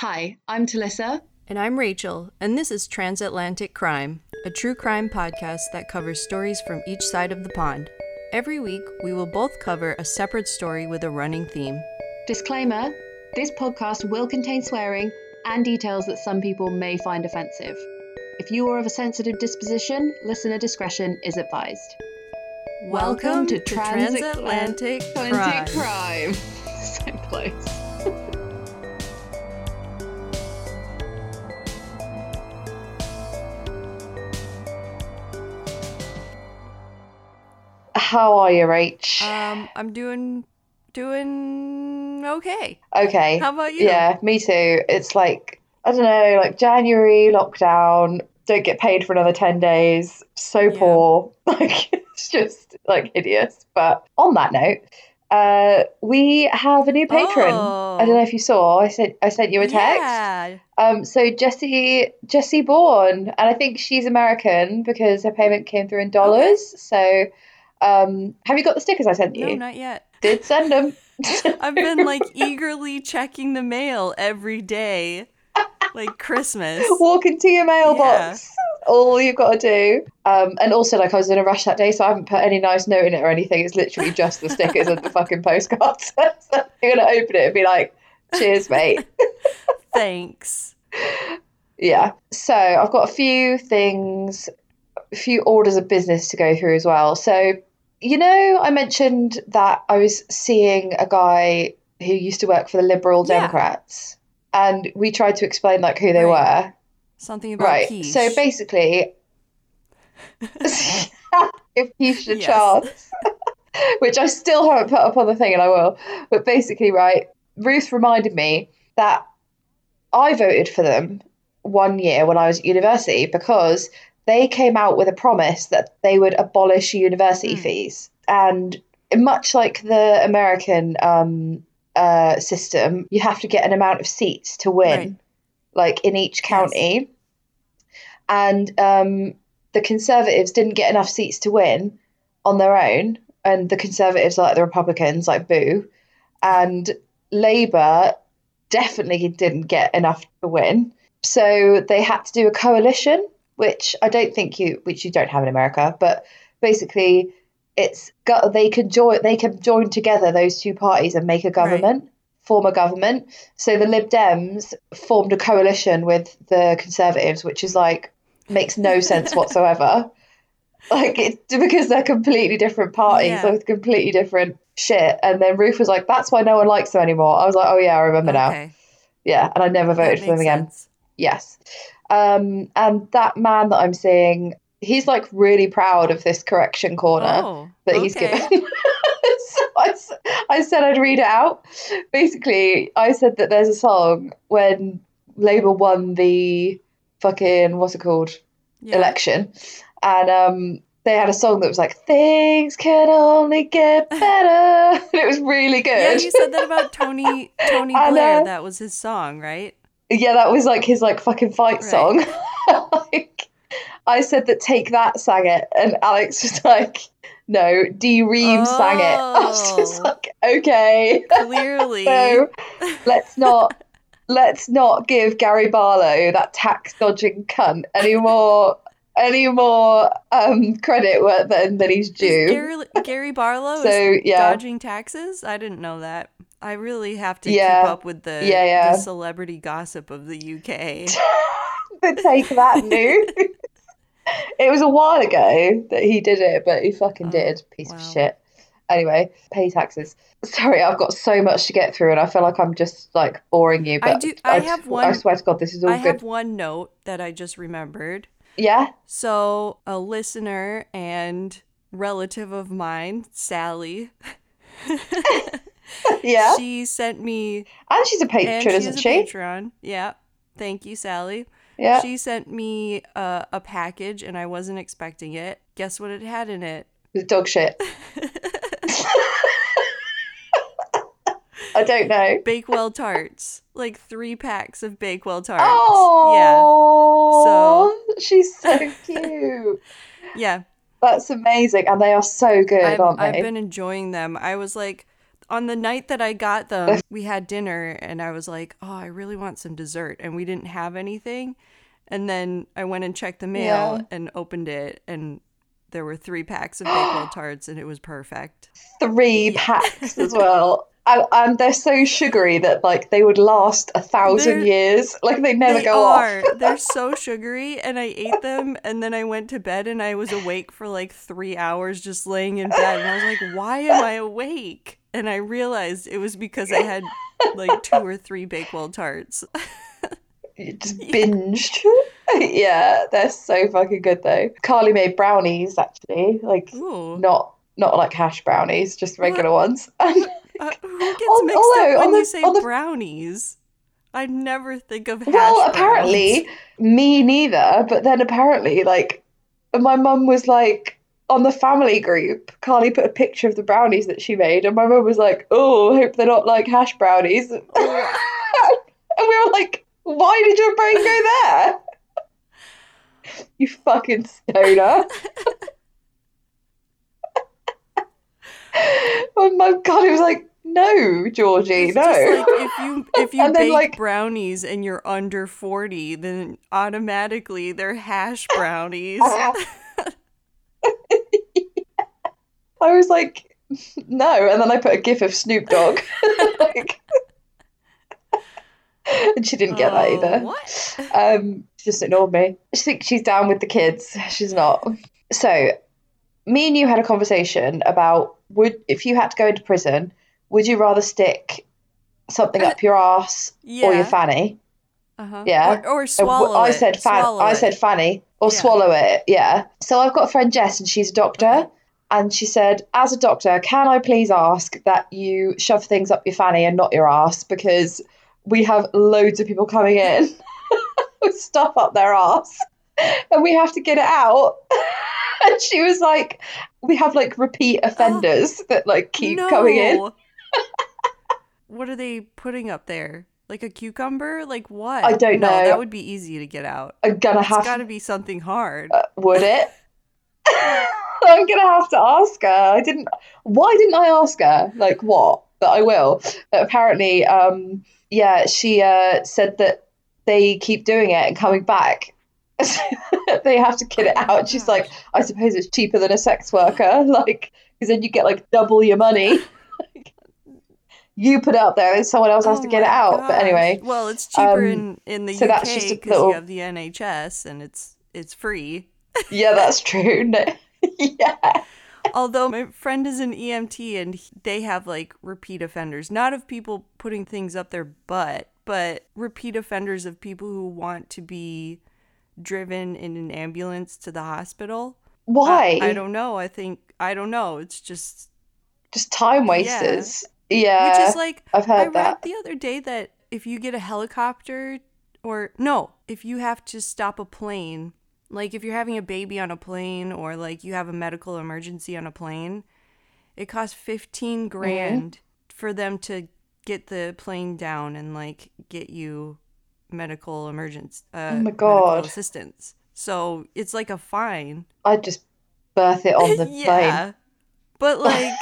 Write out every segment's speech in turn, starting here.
Hi, I'm Talissa. And I'm Rachel, and this is Transatlantic Crime, a true crime podcast that covers stories from each side of the pond. Every week, we will both cover a separate story with a running theme. Disclaimer this podcast will contain swearing and details that some people may find offensive. If you are of a sensitive disposition, listener discretion is advised. Welcome, to, Transatlantic Crime. Crime. so close. How are you, Rach? Um, I'm doing doing okay. okay. How about you? Yeah, me too. It's like, I don't know, like January lockdown, don't get paid for another 10 days, so Yeah. poor. Like, it's just like hideous. But on that note, uh, we have a new patron. I don't know if you saw. I sent I sent you a text. Yeah. Um, so Jessie Jessie Bourne, and I think she's American because her payment came through in dollars. So, um, have you got the stickers I sent you? No, not yet. Did send them. I've been like eagerly checking the mail every day, like Christmas. walk into your mailbox. All you've got to do. Um, and also, like, I was in a rush that day, so I haven't put any nice note in it or anything. It's literally just the stickers and the fucking postcards. so you're going to open it and be like, cheers, mate. Thanks. yeah. So I've got a few things, a few orders of business to go through as well. So, you know, I mentioned that I was seeing a guy who used to work for the Liberal Yeah. Democrats. And we tried to explain like who they Right. were. Something about Right. quiche. So basically, if a Yes. chance, which I still haven't put up on the thing, and I will. But basically, right, Ruth reminded me that I voted for them one year when I was at university because they came out with a promise that they would abolish university Hmm. fees. And much like the American um, uh, system, you have to get an amount of seats to win, Right. like in each county. And um, the Conservatives didn't get enough seats to win on their own. And the Conservatives, like the Republicans, like boo. And Labour definitely didn't get enough to win. So they had to do a coalition, which I don't think you, which you don't have in America, but basically it's got they can join they can join together those two parties and make a government, form a government. So the Lib Dems formed a coalition with the Conservatives, which is like makes no sense whatsoever. Like it because they're completely different parties Yeah. with completely different shit. And then Ruth was like, "That's why no one likes them anymore." I was like, "Oh yeah, I remember now." Yeah, and I never voted for them makes again. sense. Yes. Um, and that man that I'm seeing, he's like really proud of this correction corner Oh, that he's okay. given. so I, said I'd read it out. Basically, I said that there's a song when Labour won the fucking, what's it called? Yeah. Election. And um, they had a song that was like, Things can only get better. it was really good. Yeah, you said that about Tony Tony Blair. know. That was his song, right? Yeah, that was like his like fucking fight Right. song. like I said that Take That sang it, and Alex was like, No, D:Ream sang it. I was just Oh. like, okay. Clearly. so let's not let's not give Gary Barlow, that tax dodging cunt, any more any more um credit than than he's due. Gary, Gary Barlow So, is yeah. dodging taxes? I didn't know that. I really have to Yeah. keep up with the, Yeah, yeah. the celebrity gossip of the UK. But take that news. it was a while ago that he did it, but he fucking Oh, did. Piece of shit. Anyway, pay taxes. Sorry, I've got so much to get through, and I feel like I'm just like boring you. I But do- I just- have I one- swear to God, this is all I good. have one note that I just remembered. Yeah. So, a listener and relative of mine, Sally, Yeah. she sent me and she's a patron, she's isn't a she? Patreon. Yeah. Thank you, Sally. Yeah. She sent me uh, a package and I wasn't expecting it. Guess what it had in it? It was dog shit. I don't know. Bakewell tarts. Like three packs of Bakewell tarts. Oh, yeah. So she's so cute. Yeah. That's amazing, and they are so good, I've, aren't I've been enjoying them. I was like, on the night that I got them, we had dinner and I was like, "Oh, I really want some dessert." And we didn't have anything. And then I went and checked the mail Yeah. and opened it and there were 3 packs of Bakewell tarts and it was perfect. Three packs as well. And, and um, they're so sugary that like they would last a 1000 They're- years. Like they never they go are. off. They're so sugary and I ate them and then I went to bed and I was awake for like 3 hours just laying in bed and I was like, "Why am I awake?" And I realized it was because I had like two or three Bakewell tarts. Just binged. yeah, they're so fucking good though. Carly made brownies actually, like Ooh. not not like hash brownies, just regular ones. And Uh, who gets Al- mixed although up when on the- you say on the- brownies? I never think of hash well, apparently me neither. But then apparently, like my mum was like on the family group. Carly put a picture of the brownies that she made, and my mum was like, "Oh, hope they're not like hash brownies." Oh, and we were like, "Why did your brain go there?" You fucking stoner. my mum, God, it was like, "No, Georgie, It's no." like if you if you And then, bake like- brownies and you're under forty, then automatically they're hash brownies. Uh-huh. I was like, no. And then I put a gif of Snoop Dogg. Like- and she didn't get that Oh, either. What? Um, she just ignored me. She thinks she's down with the kids. She's not. So, me and you had a conversation about would if you had to go into prison, would you rather stick something up your ass or your fanny? Uh-huh. Yeah. Or, or Uh, swallow I it. said fan. Swallow I said fanny or Yeah. swallow it. Yeah. So I've got a friend Jess, and she's a doctor, Okay. And she said, as a doctor, can I please ask that you shove things up your fanny and not your ass because we have loads of people coming in with stuff up their ass, and we have to get it out. and she was like, we have like repeat offenders that like keep coming in. What are they putting up there? Like a cucumber? Like what? I don't no, know. That would be easy to get out. I'm gonna It's have got to be something hard. Uh, would it? I'm gonna have to ask her. I didn't. Why didn't I ask her? Like what? But I will. But apparently, um, yeah, she uh, said that they keep doing it and coming back. they have to get it out. She's like. I suppose it's cheaper than a sex worker, like because then you get like double your money. you put it up there, and someone else has Oh to get it out. But anyway, well, it's cheaper um, in in the so UK that's just a because little- you have the NHS and it's it's free. Yeah, that's true. Yeah. Although my friend is an EMT and they have like repeat offenders, not of people putting things up their butt, but repeat offenders of people who want to be driven in an ambulance to the hospital. Why? I, I don't know. I think I don't know. It's just Just time wasters. Yeah. which is like I've I heard read that. the other day that if you get a helicopter or no, if you have to stop a plane, like if you're having a baby on a plane or like you have a medical emergency on a plane, it costs 15 Mm-hmm. grand for them to get the plane down and like get you medical emergency uh, Oh my medical God. assistance. So it's like a fine. I'd just birth it on the plane. yeah. But like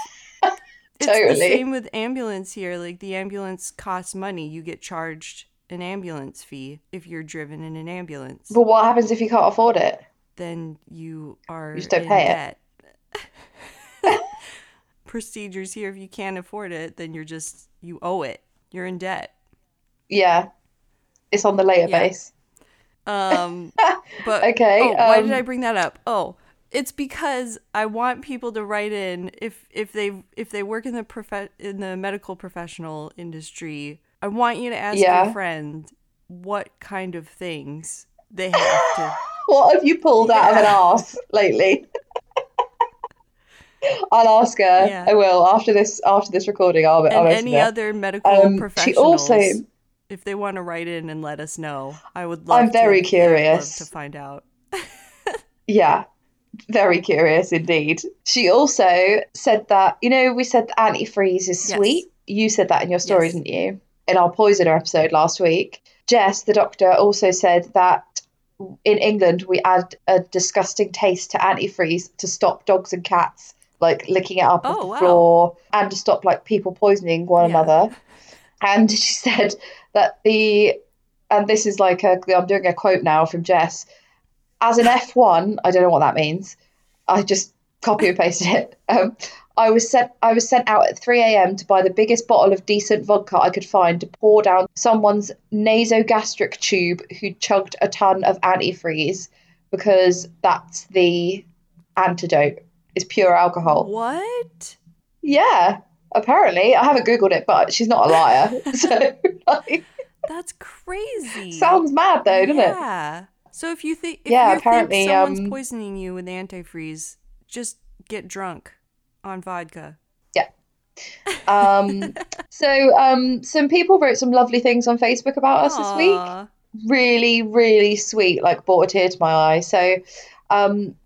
it's the same with ambulance here. Like the ambulance costs money. You get charged an ambulance fee if you're driven in an ambulance. But what happens if you can't afford it? then you are You just don't pay it. Procedures here if you can't afford it, then you're just you owe it. You're in debt. Yeah. It's on the later Yeah. base. Um but Okay, oh, why did um, I bring that up? Oh, it's because I want people to write in if if they if they work in the prof- in the medical professional industry. I want you to ask Yeah. your friend what kind of things they have to. What have you pulled out of an ass lately? I'll ask her. Yeah. I will after this after this recording. I'll, I'll and any it. other medical Um, professionals. she also if they want to write in and let us know, I would love. I'm very to, curious. to find out. Yeah, very curious indeed. She also said that, you know, we said antifreeze is Yes. sweet. You said that in your story, Yes. didn't you? In our poisoner episode last week. Jess, the doctor, also said that in England we add a disgusting taste to antifreeze to stop dogs and cats like licking it up Oh, the wow. floor, and to stop like people poisoning one Yeah. another. And she said that the, and this is like a, I'm doing a quote now from Jess. As an F1, I don't know what that means. I just copy and pasted it. Um, I was sent. I was sent out at 3 a.m. to buy the biggest bottle of decent vodka I could find to pour down someone's nasogastric tube who chugged a ton of antifreeze because that's the antidote. Is pure alcohol. What? Yeah, apparently. I haven't googled it, but she's not a liar. so like, That's crazy. sounds mad though, doesn't it? Yeah. So if you think if Yeah, you apparently, think someone's um, poisoning you with antifreeze, just get drunk on vodka. Yeah. Um, so um, some people wrote some lovely things on Facebook about us this week. Really, really sweet, like brought a tear to my eye. So, um,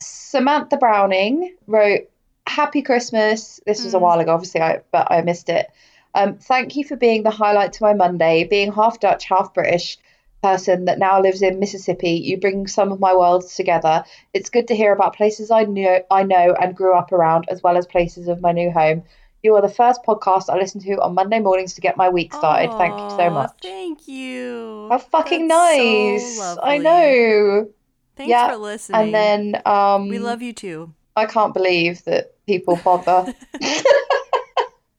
Samantha Browning wrote, Happy Christmas. This was a Mm. while ago, obviously, I, but I missed it. Um, thank you for being the highlight to my Monday. Being half Dutch, half British person that now lives in Mississippi, you bring some of my worlds together. It's good to hear about places I know, I know and grew up around, as well as places of my new home. You are the first podcast I listen to on Monday mornings to get my week started. Thank you so much. Thank you. How fucking That's so nice. I know. Thanks Yeah, for listening. And then um we love you too. I can't believe that people bother.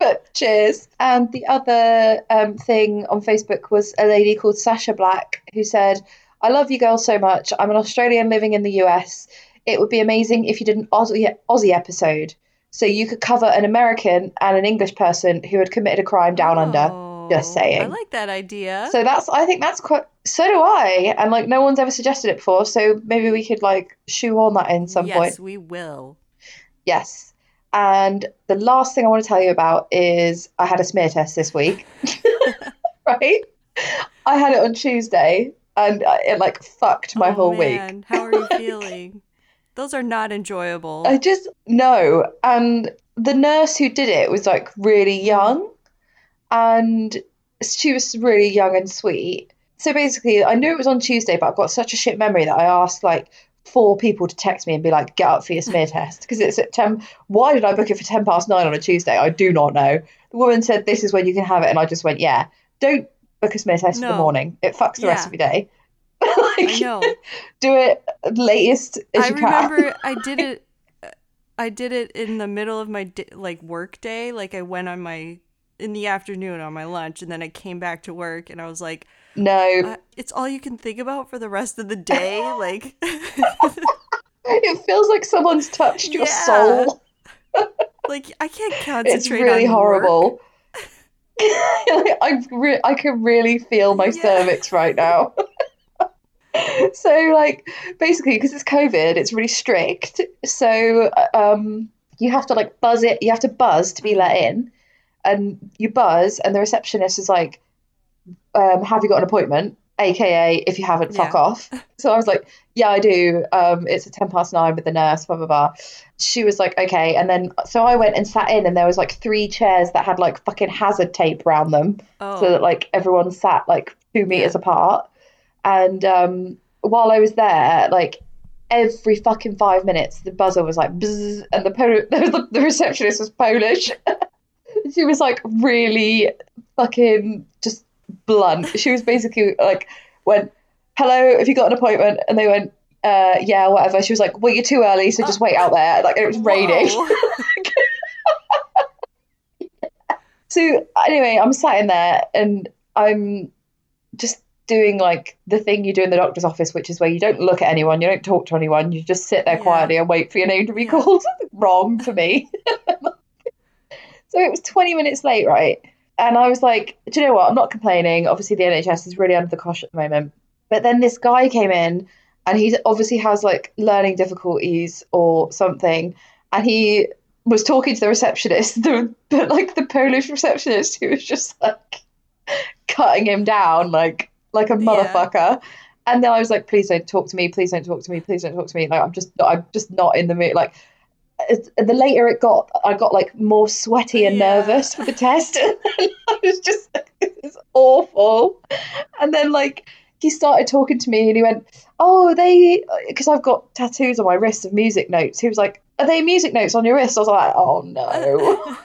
but cheers. And the other um, thing on Facebook was a lady called Sasha Black who said, I love you girls so much. I'm an Australian living in the US. It would be amazing if you did an Aussie, Aussie episode. So you could cover an American and an English person who had committed a crime down under. Just Oh, I like that idea. So that's I think that's quite so do I. And like no one's ever suggested it before, so maybe we could like shoe shoehorn that in some yes, point. Yes, we will. Yes. And the last thing I want to tell you about is I had a smear test this week. right? I had it on Tuesday and it like fucked my Oh, whole week. man. How are you feeling? Those are not enjoyable. I just no. And the nurse who did it was like really young and she was really young and sweet. So basically, I knew it was on Tuesday, but I've got such a shit memory that I asked like four people to text me and be like, get up for your smear test. Because it's at 10. Why did I book it for 10 past nine on a Tuesday? I do not know. The woman said, this is when you can have it. And I just went, yeah, don't book a smear test in the morning. It fucks the rest of your day. I like, know. do it latest as I you can. I remember I did it. I did it in the middle of my di- like work day. Like I went on my in the afternoon on my lunch, and then I came back to work, and I was like, No, uh, "It's all you can think about for the rest of the day." Like, it feels like someone's touched your Yeah. soul. like I can't concentrate. It's really horrible. I re- I can really feel my Yeah. cervix right now. so like basically because it's COVID, it's really strict. So um, you have to like buzz it. You have to buzz to be let in, and you buzz, and the receptionist is like, um, "Have you got an appointment?" AKA, if you haven't, fuck Yeah. off. So I was like, "Yeah, I do. Um, it's at ten past nine with the nurse." Blah blah blah. She was like, "Okay," and then so I went and sat in, and there was like three chairs that had like fucking hazard tape around them Oh, so that like everyone sat like two meters apart. And um, while I was there, like every fucking five minutes, the buzzer was like bzz, and the Pol- the, the receptionist was Polish. she was like really fucking just blunt. She was basically like went, "Hello, have you got an appointment?" And they went. Uh, yeah, whatever. She was like, "Well, you're too early, so just wait out there." Like it was raining. So anyway, I'm sat in there and I'm just doing like the thing you do in the doctor's office, which is where you don't look at anyone, you don't talk to anyone, you just sit there Yeah. quietly and wait for your name to be Yeah. called. Wrong for me. so it was 20 minutes late, right? And I was like, do you know what? I'm not complaining. Obviously, the NHS is really under the cosh at the moment. But then this guy came in and he obviously has like learning difficulties or something. And he was talking to the receptionist, the but like the Polish receptionist who was just like cutting him down like like a Yeah. motherfucker. And then I was like, please don't talk to me, please don't talk to me, please don't talk to me. Like I'm just I'm just not in the mood. Like the later it got, I got like more sweaty and Yeah. nervous for the test. And I was just it's awful. And then like he started talking to me and he went, Oh, they uh, because I've got tattoos on my wrists of music notes. He was like, are they music notes on your wrist? I was like, oh no.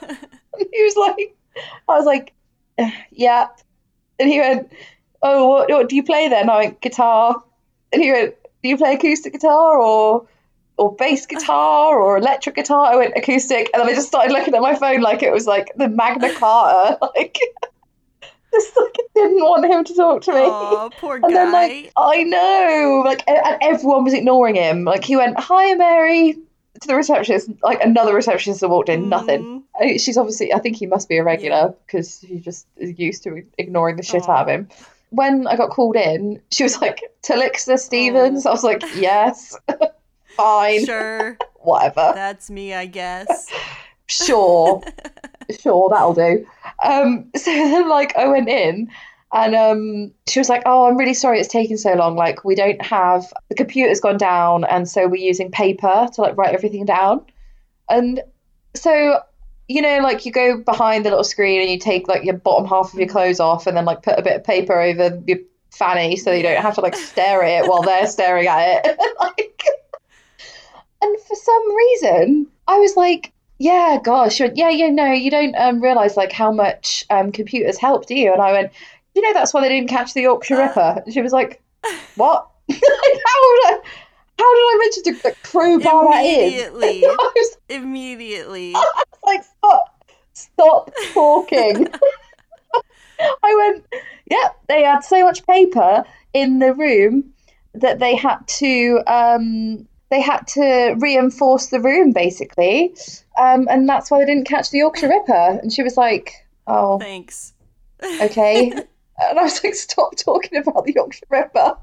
And he was like, I was like, uh, yeah. And he went, oh, what, what do you play then? I went, guitar. And he went, do you play acoustic guitar or or bass guitar or electric guitar? I went acoustic, and then I just started looking at my phone like it was like the Magna Carta, like. Just like I didn't want him to talk to me. Oh, poor guy. And then like I know, like and everyone was ignoring him. Like he went, "Hi, Mary," to the receptionist. Like another receptionist that walked in, nothing. She's obviously, I think he must be a regular because he just is used to ignoring the shit out of him. When I got called in, she was like, "Talixna Stevens." I was like, "Yes, fine, sure, whatever, that's me, I guess. sure, sure, that'll do." Um, so then, like, I went in. And um, she was like, "Oh, I'm really sorry it's taking so long. Like, we don't have the computer's gone down, and so we're using paper to like write everything down." And so, you know, like you go behind the little screen and you take like your bottom half of your clothes off, and then like put a bit of paper over your fanny so you don't have to like stare at it while they're staring at it. like, and for some reason, I was like, "Yeah, gosh, went, yeah, yeah, no, you don't um, realize like how much um, computers help, do you?" And I went, "You know, that's why they didn't catch the Yorkshire Ripper." And she was like, "What? how did I?" How did I mention to like, crowbar that in? Immediately. I was Immediately. like, stop, stop talking. I went, yeah, they had so much paper in the room that they had to um, they had to reinforce the room basically, um, and that's why they didn't catch the Yorkshire Ripper. And she was like, oh, Thanks. okay. and I was like, stop talking about the Yorkshire Ripper.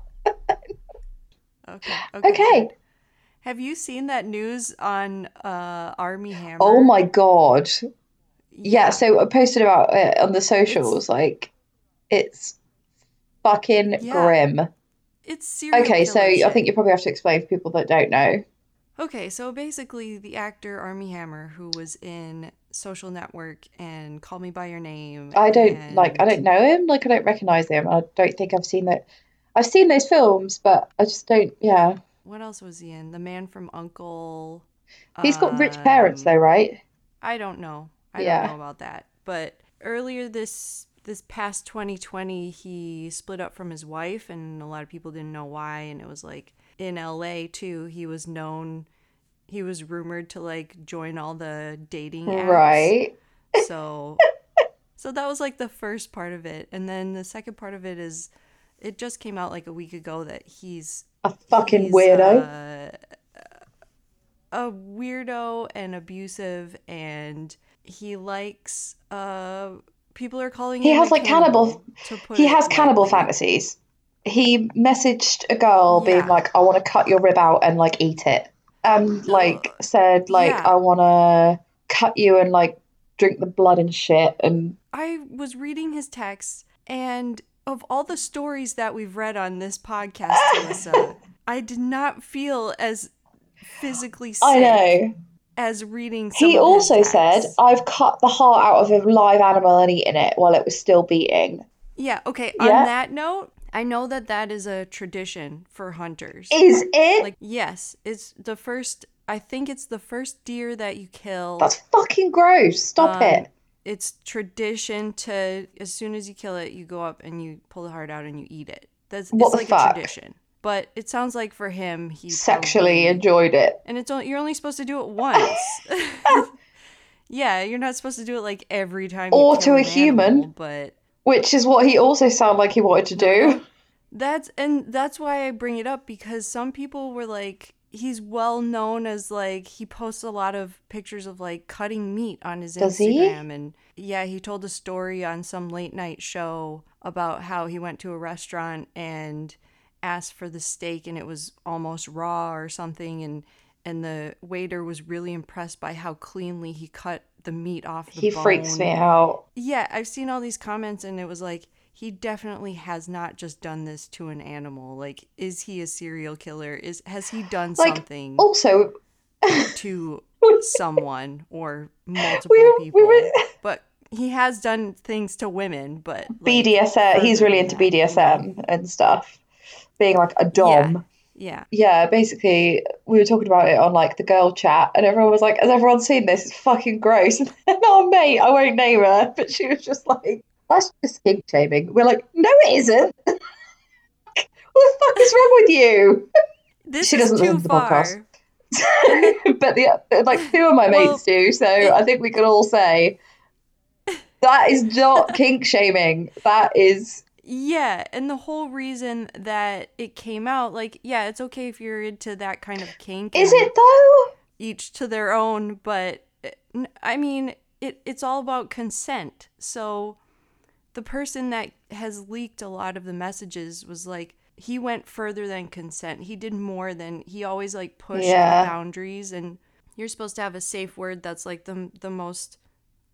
Okay. Okay. Okay. Have you seen that news on uh, Armie Hammer? Oh my god. Yeah, so I posted about it on the socials. like, it's fucking Yeah. grim. It's serial Okay, so killer I think you probably have to explain for people that don't know. Okay, so basically, the actor Armie Hammer, who was in Social Network and Call Me by Your Name, I don't like. I don't know him. Like, I don't recognize him. I don't think I've seen that. I've seen those films, but I just don't. Yeah, What else was he in? The Man from Uncle. he's got rich parents um, though, right? I don't know. I Yeah. don't know about that. But earlier this this past 2020, he split up from his wife, and a lot of people didn't know why. And it was like in LA too. He was known. He was rumored to like join all the dating apps. Right. So, so that was like the first part of it, and then the second part of it is, it just came out like a week ago that he's A fucking he's, weirdo. uh, a weirdo and abusive, and he likes. Uh, people are calling He him has, like, cannibal- he has cannibal fantasies. He messaged a girl being like, "I want to cut your rib out and like eat it," and like said like, yeah. "I want to cut you and like drink the blood and shit." And I was reading his text, and of all the stories that we've read on this podcast, Alyssa, I did not feel as physically sick I know as reading. He also said, "I've cut the heart out of a live animal and eaten it while it was still beating." "Yeah, okay." Yeah. On that note, I know that that is a tradition for hunters. Is it? like, yes, it's the first. I think it's the first deer that you kill. That's fucking gross. Stop Um, it. It's tradition to as soon as you kill it, you go up and you pull the heart out and you eat it. That's What it's the like fuck? a tradition. But it sounds like for him, he Sexually probably- enjoyed it. and it's only, you're only supposed to do it once. yeah, you're not supposed to do it like every time. Or to a an human. but Which is what he also sounded like he wanted to do. That's and that's why I bring it up because some people were like he's well known as like he posts a lot of pictures of like cutting meat on his Does he? Instagram and yeah, he told a story on some late night show about how he went to a restaurant and asked for the steak and it was almost raw or something and and the waiter was really impressed by how cleanly he cut the meat off the He freaks me out. Yeah, I've seen all these comments and it was like he definitely has not just done this to an animal. Like is he a serial killer? Is has he done Like, something Also, to someone or multiple we were, people? we were But he has done things to women, but like, BDSM. He's really into? BDSM and stuff. Being like a dom. Yeah. yeah, basically, we were talking about it on like the girl chat, and everyone was like, "Has everyone seen this? It's fucking gross." And then our mate, I won't name her, but she was just like, "That's just kink shaming." We're like, "No, it isn't." what the fuck is wrong with you? This She is doesn't too listen to the podcast. but the like two of my Well, mates do, so I think we can all say that is not kink shaming. That is Yeah, and the whole reason that it came out, like, yeah, it's okay if you're into that kind of kink. is it though? Each to their own, but eh, I mean, it it's all about consent. So the person that has leaked a lot of the messages was like he went further than consent. He did more than he always like pushed Yeah. the boundaries and you're supposed to have a safe word that's like the the most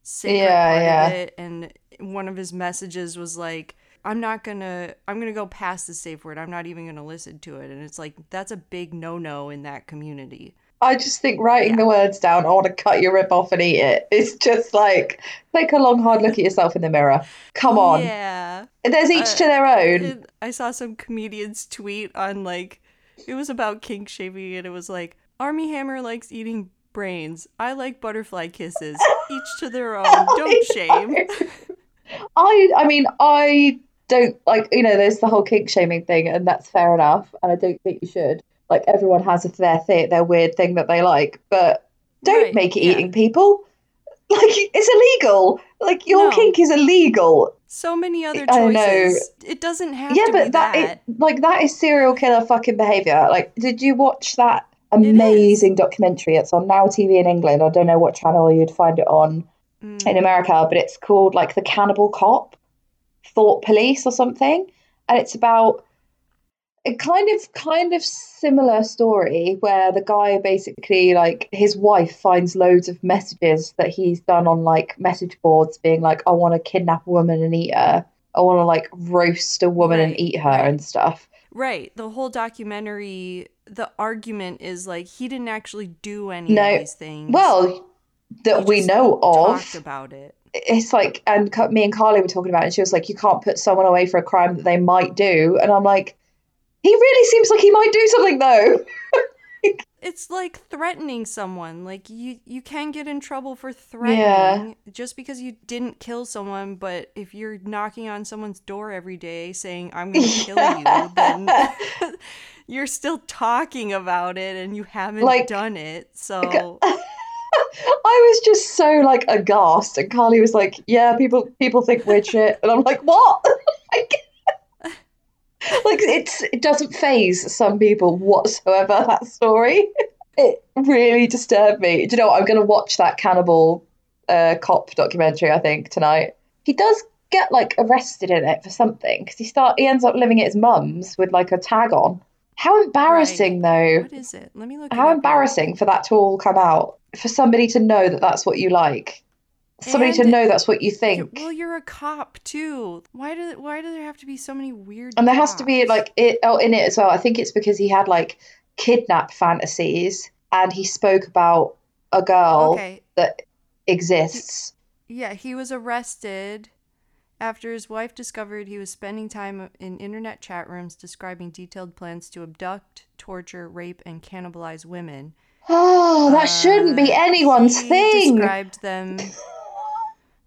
sacred Yeah, part yeah. of it and one of his messages was like I'm not gonna I'm gonna go past the safe word. I'm not even gonna listen to it. And it's like that's a big no no in that community. I just think writing the words down, I want to cut your rib off and eat it. It's just like take a long hard look at yourself in the mirror. Come on. Yeah. There's each Uh, to their own. I saw some comedians tweet on like it was about kink shaming and it was like Armie Hammer likes eating brains. I like butterfly kisses. Each to their own. Don't shame. I I mean I don't like you know there's the whole kink shaming thing and that's fair enough and I don't think you should like everyone has their thing their weird thing that they like but don't Right, make it yeah. eating people like it's illegal like your No. kink is illegal So many other I know. choices. It doesn't have yeah to but be that that. it, like that is serial killer fucking behavior like did you watch that amazing documentary it's on Now TV in England I don't know what channel you'd find it on Mm. in America, but it's called like the Cannibal Cop, Thought Police or something, and it's about a kind of kind of similar story where the guy basically like his wife finds loads of messages that he's done on like message boards being like I want to kidnap a woman and eat her. I want to like roast a woman and eat her right. and stuff. Right. The whole documentary the argument is like he didn't actually do any No. of these things. Well, that we know talked of. about it. It's like and me and Carly were talking about it and she was like you can't put someone away for a crime that they might do. And I'm like he really seems like he might do something though. It's like threatening someone like you you can get in trouble for threatening just because you didn't kill someone but if you're knocking on someone's door every day saying i'm gonna kill you then you're still talking about it and you haven't Like- done it so I was just so like aghast and Carly was like yeah people people think weird shit. And I'm like what? Like, like it's it doesn't phase some people whatsoever that story. It really disturbed me. Do you know what? I'm gonna watch that cannibal uh, cop documentary I think tonight. He does get like arrested in it for something because he start he ends up living at his mum's with like a tag on how embarrassing though. What is it? Let me look how up embarrassing for that to all come out for somebody to know that that's what you like. Somebody to know that's what you think well you're a cop too. Why do why do there have to be so many weird and there has to be like it oh, in it as well. I think it's because he had like kidnap fantasies and he spoke about a girl okay. that exists. Yeah, he was arrested after his wife discovered he was spending time in internet chat rooms describing detailed plans to abduct, torture, rape, and cannibalize women. oh that shouldn't be Uh, anyone's he thing Described them.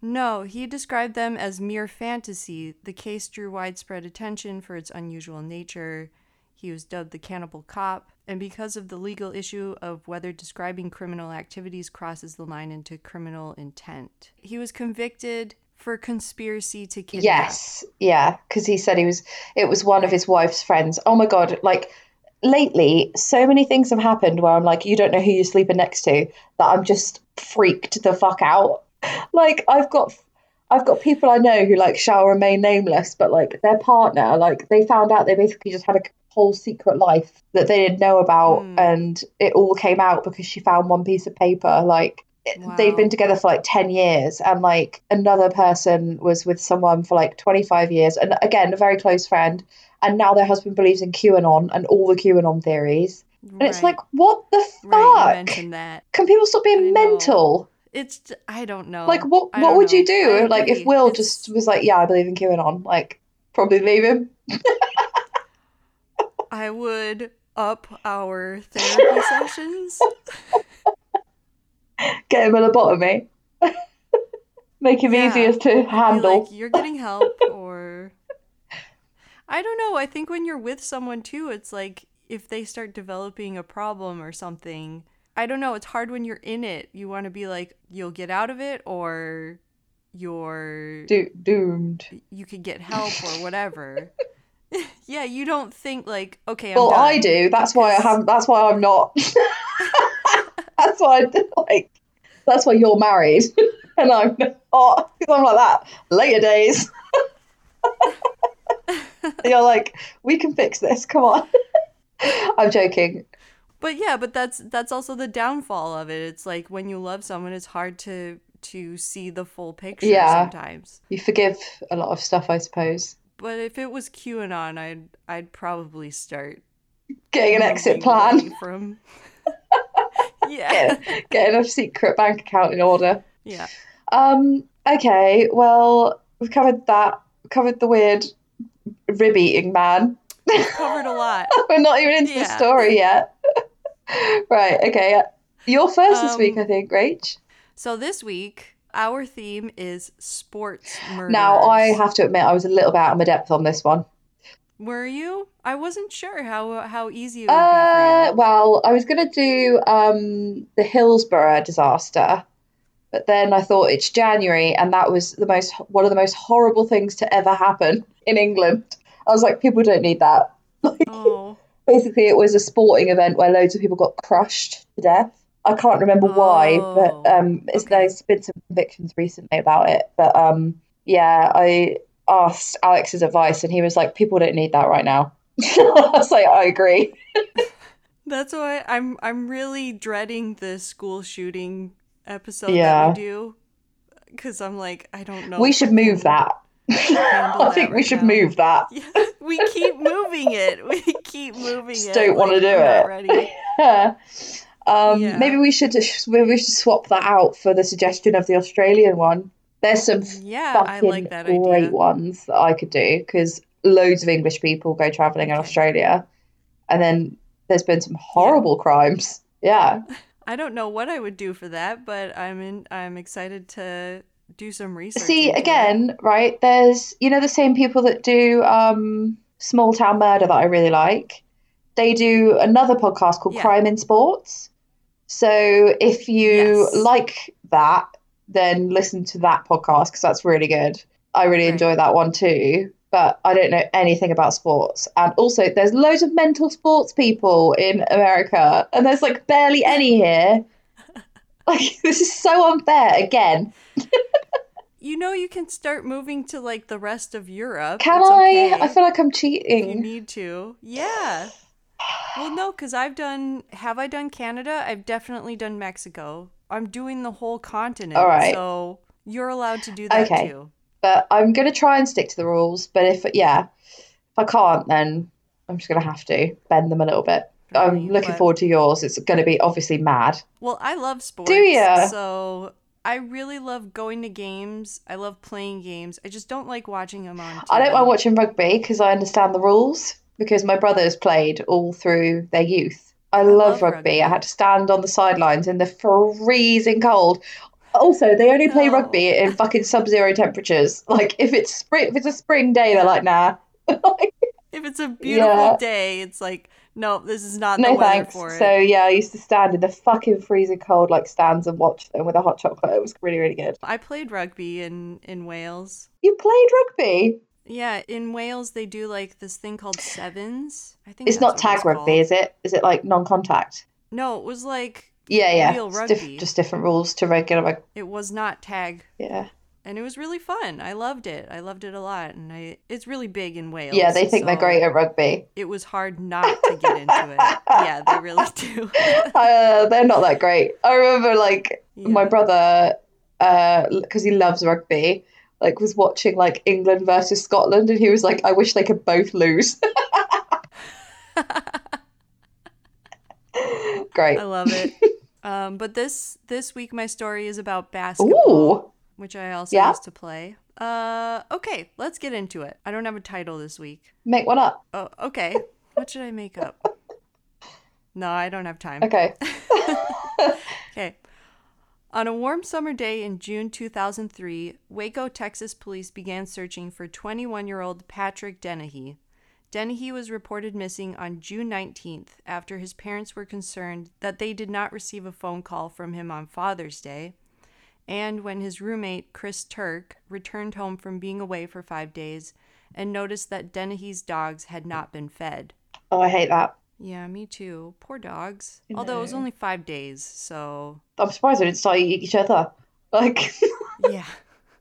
No, he described them as mere fantasy. The case drew widespread attention for its unusual nature. He was dubbed the cannibal cop, and because of the legal issue of whether describing criminal activities crosses the line into criminal intent. He was convicted for conspiracy to kidnap. yes yeah because he said he was it was one of his wife's friends oh my god like lately so many things have happened where i'm like you don't know who you're sleeping next to that i'm just freaked the fuck out like i've got i've got people i know who like shall remain nameless but like their partner like they found out they basically just had a whole secret life that they didn't know about Hmm. and it all came out because she found one piece of paper like it- They've been together for like 10 years and like another person was with someone for like 25 years and again a very close friend and now their husband believes in qanon and all the qanon theories. And it's like what the fuck right, you mentioned that. can people stop being mental? It's I don't know. like what I what would you know. I do like if will It's- just was like yeah i believe in qanon like probably leave him. I would up our therapy sessions. Get him a lobotomy. Eh? Make him Yeah. easier to handle. like, you're getting help, or I don't know. I think when you're with someone too, it's like if they start developing a problem or something. I don't know. It's hard when you're in it. You want to be like, you'll get out of it, or you're Do- doomed. you could get help or whatever. yeah, you don't think like, okay, I'm well, done. I do. That's why I haven't. That's why I'm not. that's why I like. That's why you're married, and I'm not. Because I'm like that. Later days. you're like, we can fix this. Come on. I'm joking. But yeah, but that's that's also the downfall of it. It's like when you love someone, it's hard to to see the full picture Yeah. sometimes. You forgive a lot of stuff, I suppose. But if it was QAnon, I'd I'd probably start Getting an exit plan, from. Yeah, get, getting a secret bank account in order. yeah. Um. Okay. Well, we've covered that. Covered the weird rib eating man. Covered a lot. We're not even into the story yet. right. Okay. You're first this week, Um, I think, Rach. So this week, our theme is sports murders. Now, I have to admit, I was a little bit out of my depth on this one. Were you? I wasn't sure how how easy it would Uh, you. well, I was going to do um, the Hillsborough disaster, but then I thought it's January, and that was the most one of the most horrible things to ever happen in England. I was like, people don't need that. Oh, Basically, it was a sporting event where loads of people got crushed to death. I can't remember why, but Oh, um, it's, okay. there's been some convictions recently about it. But um, yeah, I asked Alex's advice, and he was like, people don't need that right now. I was like, I agree. that's why I'm I'm really dreading the school shooting episode Yeah. that we do because I'm like I don't know. we should move that. I think that we should now. move that. Yeah, we keep moving it. We keep moving Just it. don't wanna do it. Ready. um, Yeah. Maybe we should maybe we should swap that out for the suggestion of the Australian one. There's some Yeah, I fucking like that great idea. ones that I could do because loads of English people go traveling in Australia, and then there's been some horrible crimes. Yeah, I don't know what I would do for that, but I'm in. I'm excited to do some research. see again, right? There's you know the same people that do um, small town murder that I really like. They do another podcast called Yeah. Crime in Sports. So if you Yes. like that, then listen to that podcast because that's really good. I really Right. enjoy that one too. But I don't know anything about sports. And also, there's loads of mental sports people in America, and there's like barely any here. Like, this is so unfair again. You know, you can start moving to like the rest of Europe. Can It's I? okay I feel like I'm cheating. you need to. Yeah. Well, no, because I've done. Have I done Canada? I've definitely done Mexico. I'm doing the whole continent. All right. So you're allowed to do that Okay. too. But I'm going to try and stick to the rules. But if, yeah, if I can't, then I'm just going to have to bend them a little bit. I'm looking but- forward to yours. It's going to be obviously mad. Well, I love sports. Do you? So I really love going to games. I love playing games. I just don't like watching them on. TV. I don't mind watching rugby because I understand the rules because my brothers played all through their youth. I, love, love rugby. rugby. I had to stand on the sidelines in the freezing cold. Also, they only play No. rugby in fucking sub-zero temperatures. Like if it's spring, if it's a spring day, they're like, nah. If it's a beautiful Yeah. day, it's like, no, this is not No the weather thanks. for it. So yeah, I used to stand in the fucking freezing cold like stands and watch them with a hot chocolate. It was really, really good. I played rugby in in Wales. You played rugby? Yeah, in Wales they do like this thing called sevens. I think It's not tag rugby, called. is it? Is it like non-contact? No, it was like Yeah, yeah. Real It's diff- rugby. just different rules to regular rugby. it was not tag, Yeah. and it was really fun. I loved it. I loved it a lot, and I it's really big in Wales. Yeah, they think they're great at rugby. It was hard not to get into it. Yeah, they really do. uh, they're not that great. I remember like my brother, because he loves rugby, like was watching like England versus Scotland, and he was like, "I wish they could both lose." Great. I love it. Um, but this this week my story is about basketball, Ooh. which I also Yeah. used to play. Uh, okay, let's get into it. I don't have a title this week. Make one up. Oh, okay. What should I make up? No, I don't have time. Okay. Okay. On a warm summer day in June 2003, Waco, Texas police began searching for 21 year old Patrick Dennehy. Dennehy was reported missing on June 19th after his parents were concerned that they did not receive a phone call from him on Father's Day, and when his roommate, Chris Turk, returned home from being away for five days and noticed that Dennehy's dogs had not been fed. Oh, I hate that. Yeah, me too. Poor dogs. Although it was only five days, so I'm surprised they didn't start eating each other. Like, yeah.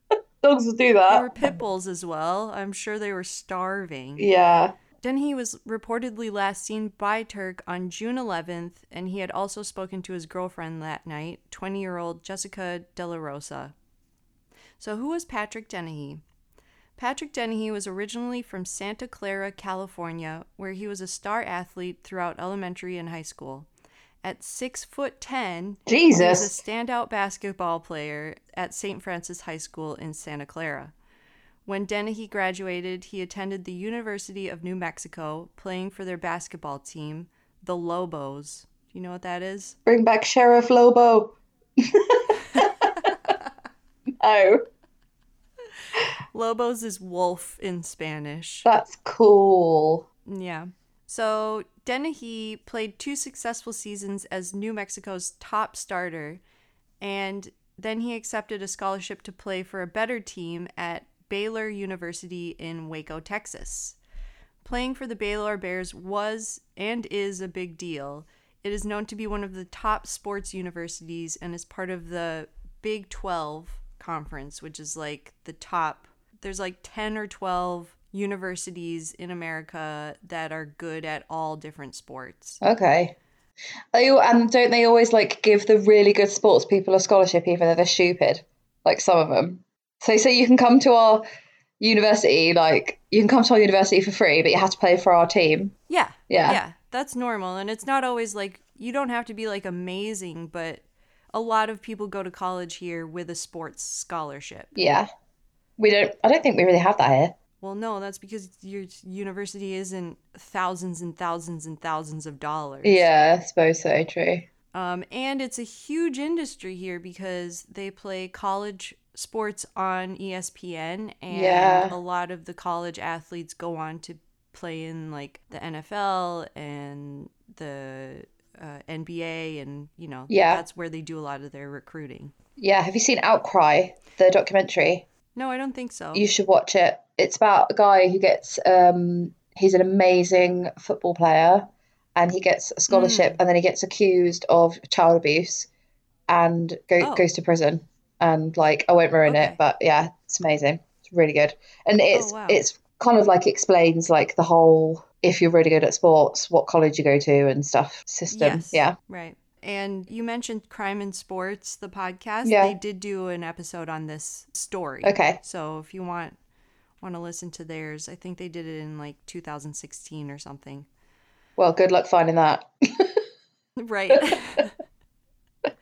dogs will do They that. were pit bulls as well. I'm sure they were starving. Yeah. Dennehy was reportedly last seen by Turk on June 11th, and he had also spoken to his girlfriend that night, 20 year old Jessica De La Rosa. So, who was Patrick Dennehy? Patrick Dennehy was originally from Santa Clara, California, where he was a star athlete throughout elementary and high school. At six foot ten, he was a standout basketball player at St. Francis High School in Santa Clara. When Dennehy graduated, he attended the University of New Mexico, playing for their basketball team, the Lobos. Do you know what that is? Bring back Sheriff Lobo. no. Lobos is wolf in Spanish. That's cool. Yeah. So Dennehy played two successful seasons as New Mexico's top starter, and then he accepted a scholarship to play for a better team at Baylor University in Waco, Texas. Playing for the Baylor Bears was and is a big deal. It is known to be one of the top sports universities and is part of the Big 12 conference, which is like the top. There's like 10 or 12 universities in America that are good at all different sports. Okay. All, and don't they always like give the really good sports people a scholarship even though they're stupid? Like some of them. So say you can come to our university, like you can come to our university for free, but you have to play for our team. Yeah. Yeah. Yeah. That's normal. And it's not always like, you don't have to be like amazing, but a lot of people go to college here with a sports scholarship. Yeah. We don't I don't think we really have that here. Well, no, that's because your university isn't thousands and thousands and thousands of dollars. Yeah, I suppose so, true. Um, and it's a huge industry here because they play college sports on ESPN, and Yeah. a lot of the college athletes go on to play in like the NFL and the uh, NBA, and you know, Yeah. that's where they do a lot of their recruiting. Yeah, have you seen Outcry, the documentary? No, I don't think so. You should watch it. It's about a guy who gets um he's an amazing football player and he gets a scholarship and then he gets accused of child abuse and go, Oh. goes to prison and like I won't ruin Okay. it but yeah it's amazing it's really good and it's wow. it's kind of like explains like the whole if you're really good at sports what college you go to and stuff system Yes. yeah Right. And you mentioned Crime in Sports, the podcast. Yeah. They did do an episode on this story. Okay. So if you want want to listen to theirs, I think they did it in like 2016 or something. well good luck finding that Right.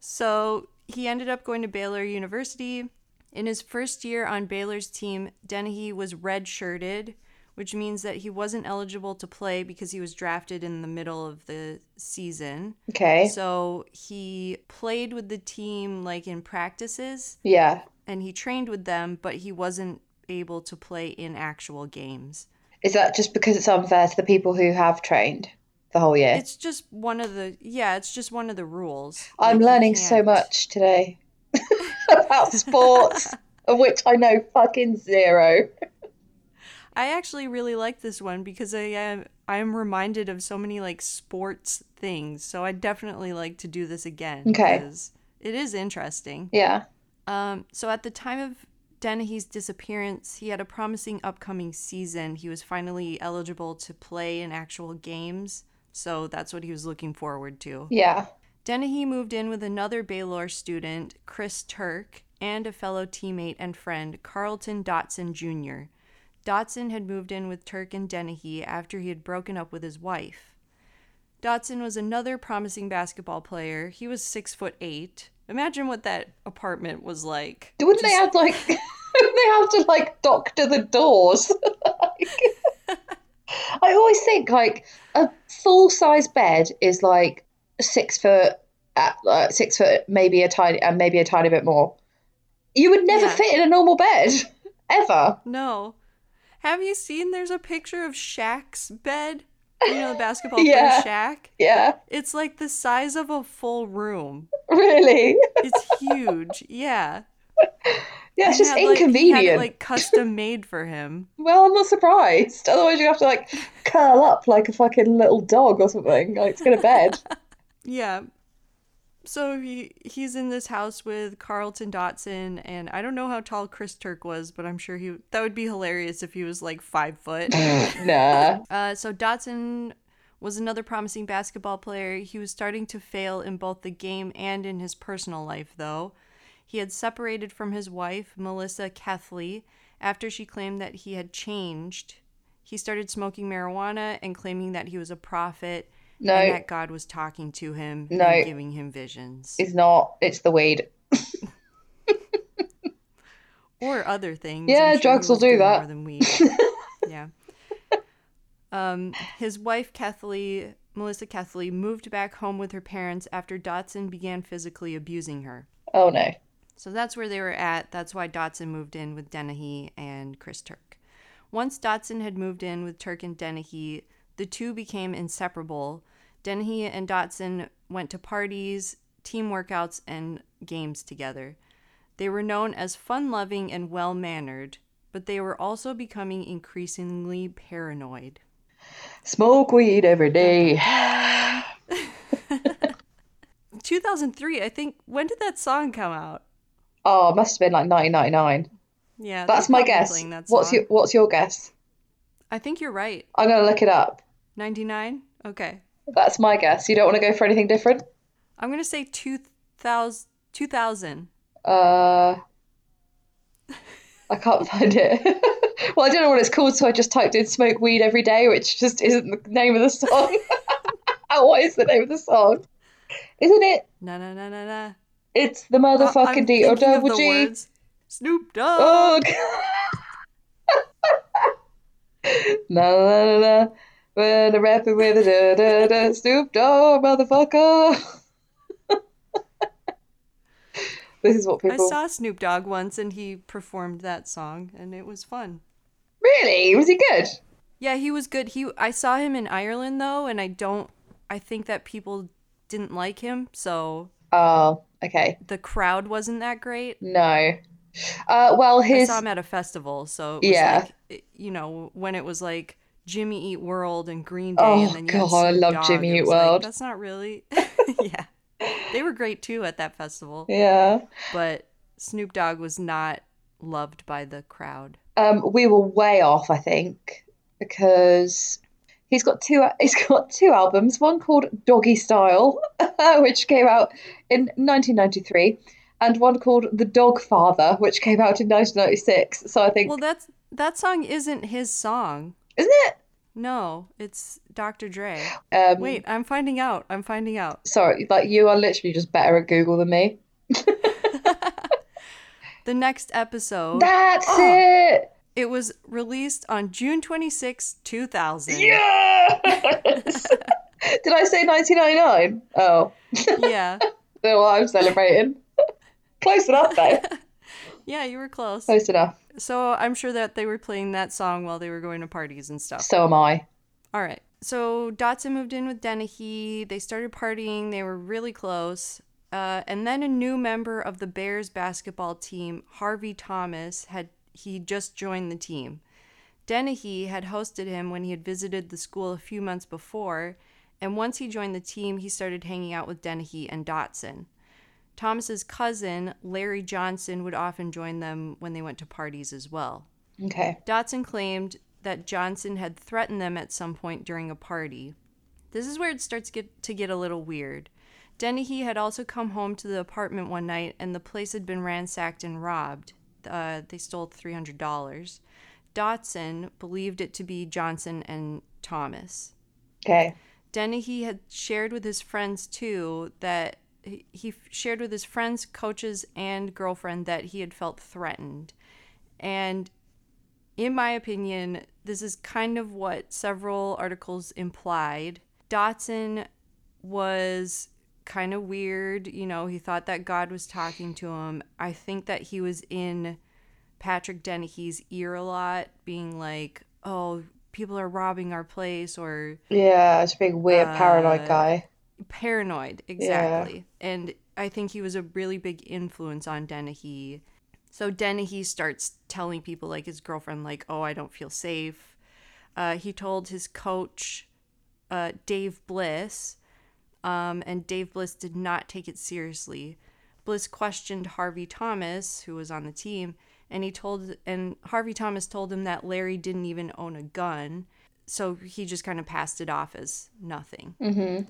so he ended up going to Baylor University. In his first year on Baylor's team, Dennehy was redshirted, which means that he wasn't eligible to play because he was drafted in the middle of the season. okay So he played with the team like in practices yeah and he trained with them, but he wasn't able to play in actual games. is that just because it's unfair to the people who have trained the whole year It's just one of the yeah, it's just one of the rules. I'm learning so much today about sports, of which I know fucking zero. I actually really like this one because I am I'm reminded of so many like sports things. So I definitely like to do this again Okay. because it is interesting. Yeah. Um, so at the time of Dennehy's disappearance, he had a promising upcoming season. He was finally eligible to play in actual games, so that's what he was looking forward to. Yeah. Dennehy moved in with another Baylor student, Chris Turk, and a fellow teammate and friend, Carlton Dotson Jr. Dotson had moved in with Turk and Dennehy after he had broken up with his wife. Dotson was another promising basketball player. He was six foot eight. Imagine what that apartment was like. Wouldn't they have like wouldn't they have to like doctor the doors? Like- I always think like a full size bed is like six foot, at, uh, six foot, maybe a tiny, and uh, maybe a tiny bit more. You would never Yeah. fit in a normal bed ever. No. Have you seen there's a picture of Shaq's bed? You know the basketball Yeah. player Shaq? Yeah, It's like the size of a full room. really. It's huge. Yeah. Yeah, it's He just had, like- inconvenient. it, like custom made for him. Well, I'm not surprised. Otherwise, you have to like curl up like a fucking little dog or something, like to go to bed. Yeah. So he he's in this house with Carlton Dotson, and I don't know how tall Chris Turk was, but I'm sure he that would be hilarious if he was like five foot. nah. Uh, so Dotson was another promising basketball player. He was starting to fail in both the game and in his personal life, though. He had separated from his wife, Melissa Kethley, after she claimed that he had changed. He started smoking marijuana and claiming that he was a prophet and No, that God was talking to him No. and giving him visions. it's not. It's the weed. or other things. Yeah, sure drugs will do that. More than weed. yeah. Um, his wife, Kathleen, Melissa Kathleen, moved back home with her parents after Dotson began physically abusing her. Oh no. So that's where they were at. That's why Dotson moved in with Dennehy and Chris Turk. Once Dotson had moved in with Turk and Dennehy, the two became inseparable. Dennehy and Dotson went to parties, team workouts, and games together. They were known as fun loving and well mannered, but they were also becoming increasingly paranoid. Smoke weed every day. 2003, I think. When did that song come out? Oh, it must have been like 1999. Yeah, That's my guess. What's your What's your guess? I think you're right. I'm gonna look it up. 99? Okay. That's my guess. You don't want to go for anything different? I'm going to say 2000. 2000. Uh, I can't find it. well, I don't know what it's called, so I just typed in "smoke weed every day," which just isn't the name of the song. what is the name of the song? Isn't it? Na na na na na. It's the Uh, motherfucking D O thinking of double G. words. Snoop Dogg. Oh. na na na na. When I'm rapping with a da da da Snoop Dogg, motherfucker. this is what people. I saw Snoop Dogg once and he performed that song and it was fun. Really? Was he good? Yeah, he was good. He I saw him in Ireland though and I don't I think that people didn't like him, so Oh, okay. the crowd wasn't that great. No. Uh, well, I his saw him at a festival, so it was Yeah. like you know, when it was like Jimmy Eat World and Green Day Oh, and God, I love Jimmy Eat was like, World. that's not really Yeah. They were great too at that festival. yeah. but Snoop Dogg was not loved by the crowd. Um, we were way off, I think, because he's got two. He's got two albums. One called Doggy Style, which came out in 1993, and one called The Dog Father, which came out in 1996. So I think, Well, that's that song isn't his song. Isn't it? No, it's Dr. Dre. Um, Wait, I'm finding out. I'm finding out. sorry, like you are literally just better at Google than me. The next episode, That's Oh. it. it was released on June 26, 2000. Yes. Did I say 1999? Oh, Yeah. no, I'm celebrating. Close enough, though. Yeah, you were close. Close enough. So I'm sure that they were playing that song while they were going to parties and stuff. So am I. All right. So Dotson moved in with Dennehy. They started partying. They were really close. Uh, and then a new member of the Bears basketball team, Harvey Thomas, had he just joined the team. Dennehy had hosted him when he had visited the school a few months before, and once he joined the team, he started hanging out with Dennehy and Dotson. Thomas's cousin, Larry Johnson, would often join them when they went to parties as well. Okay. Dotson claimed that Johnson had threatened them at some point during a party. This is where it starts get, to get a little weird. Dennehy had also come home to the apartment one night and the place had been ransacked and robbed. Uh, they stole $300. Dotson believed it to be Johnson and Thomas. Okay. Dennehy had shared with his friends too that he shared with his friends, coaches, and girlfriend that he had felt threatened. And in my opinion, this is kind of what several articles implied. Dotson was kind of weird. You know, he thought that God was talking to him. I think that he was in Patrick Dennehy's ear a lot, being like, oh, people are robbing our place or Yeah, it's a big weird paranoid Uh, guy. Paranoid exactly. And i think he was a really big influence on dennehy. So dennehy starts telling people like his girlfriend like oh i don't feel safe. Uh, he told his coach uh, dave bliss um, and dave bliss did not take it seriously. Bliss questioned harvey thomas who was on the team and he told and harvey thomas told him that larry didn't even own a gun so he just kind of passed it off as nothing. Mm-hmm.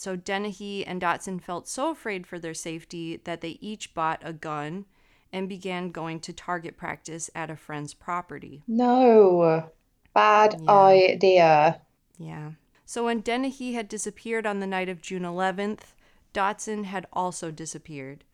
So Dennehy and Dotson felt so afraid for their safety that they each bought a gun and began going to target practice at a friend's property. No, bad Yeah. idea. Yeah. So when Dennehy had disappeared on the night of June 11th, Dotson had also disappeared.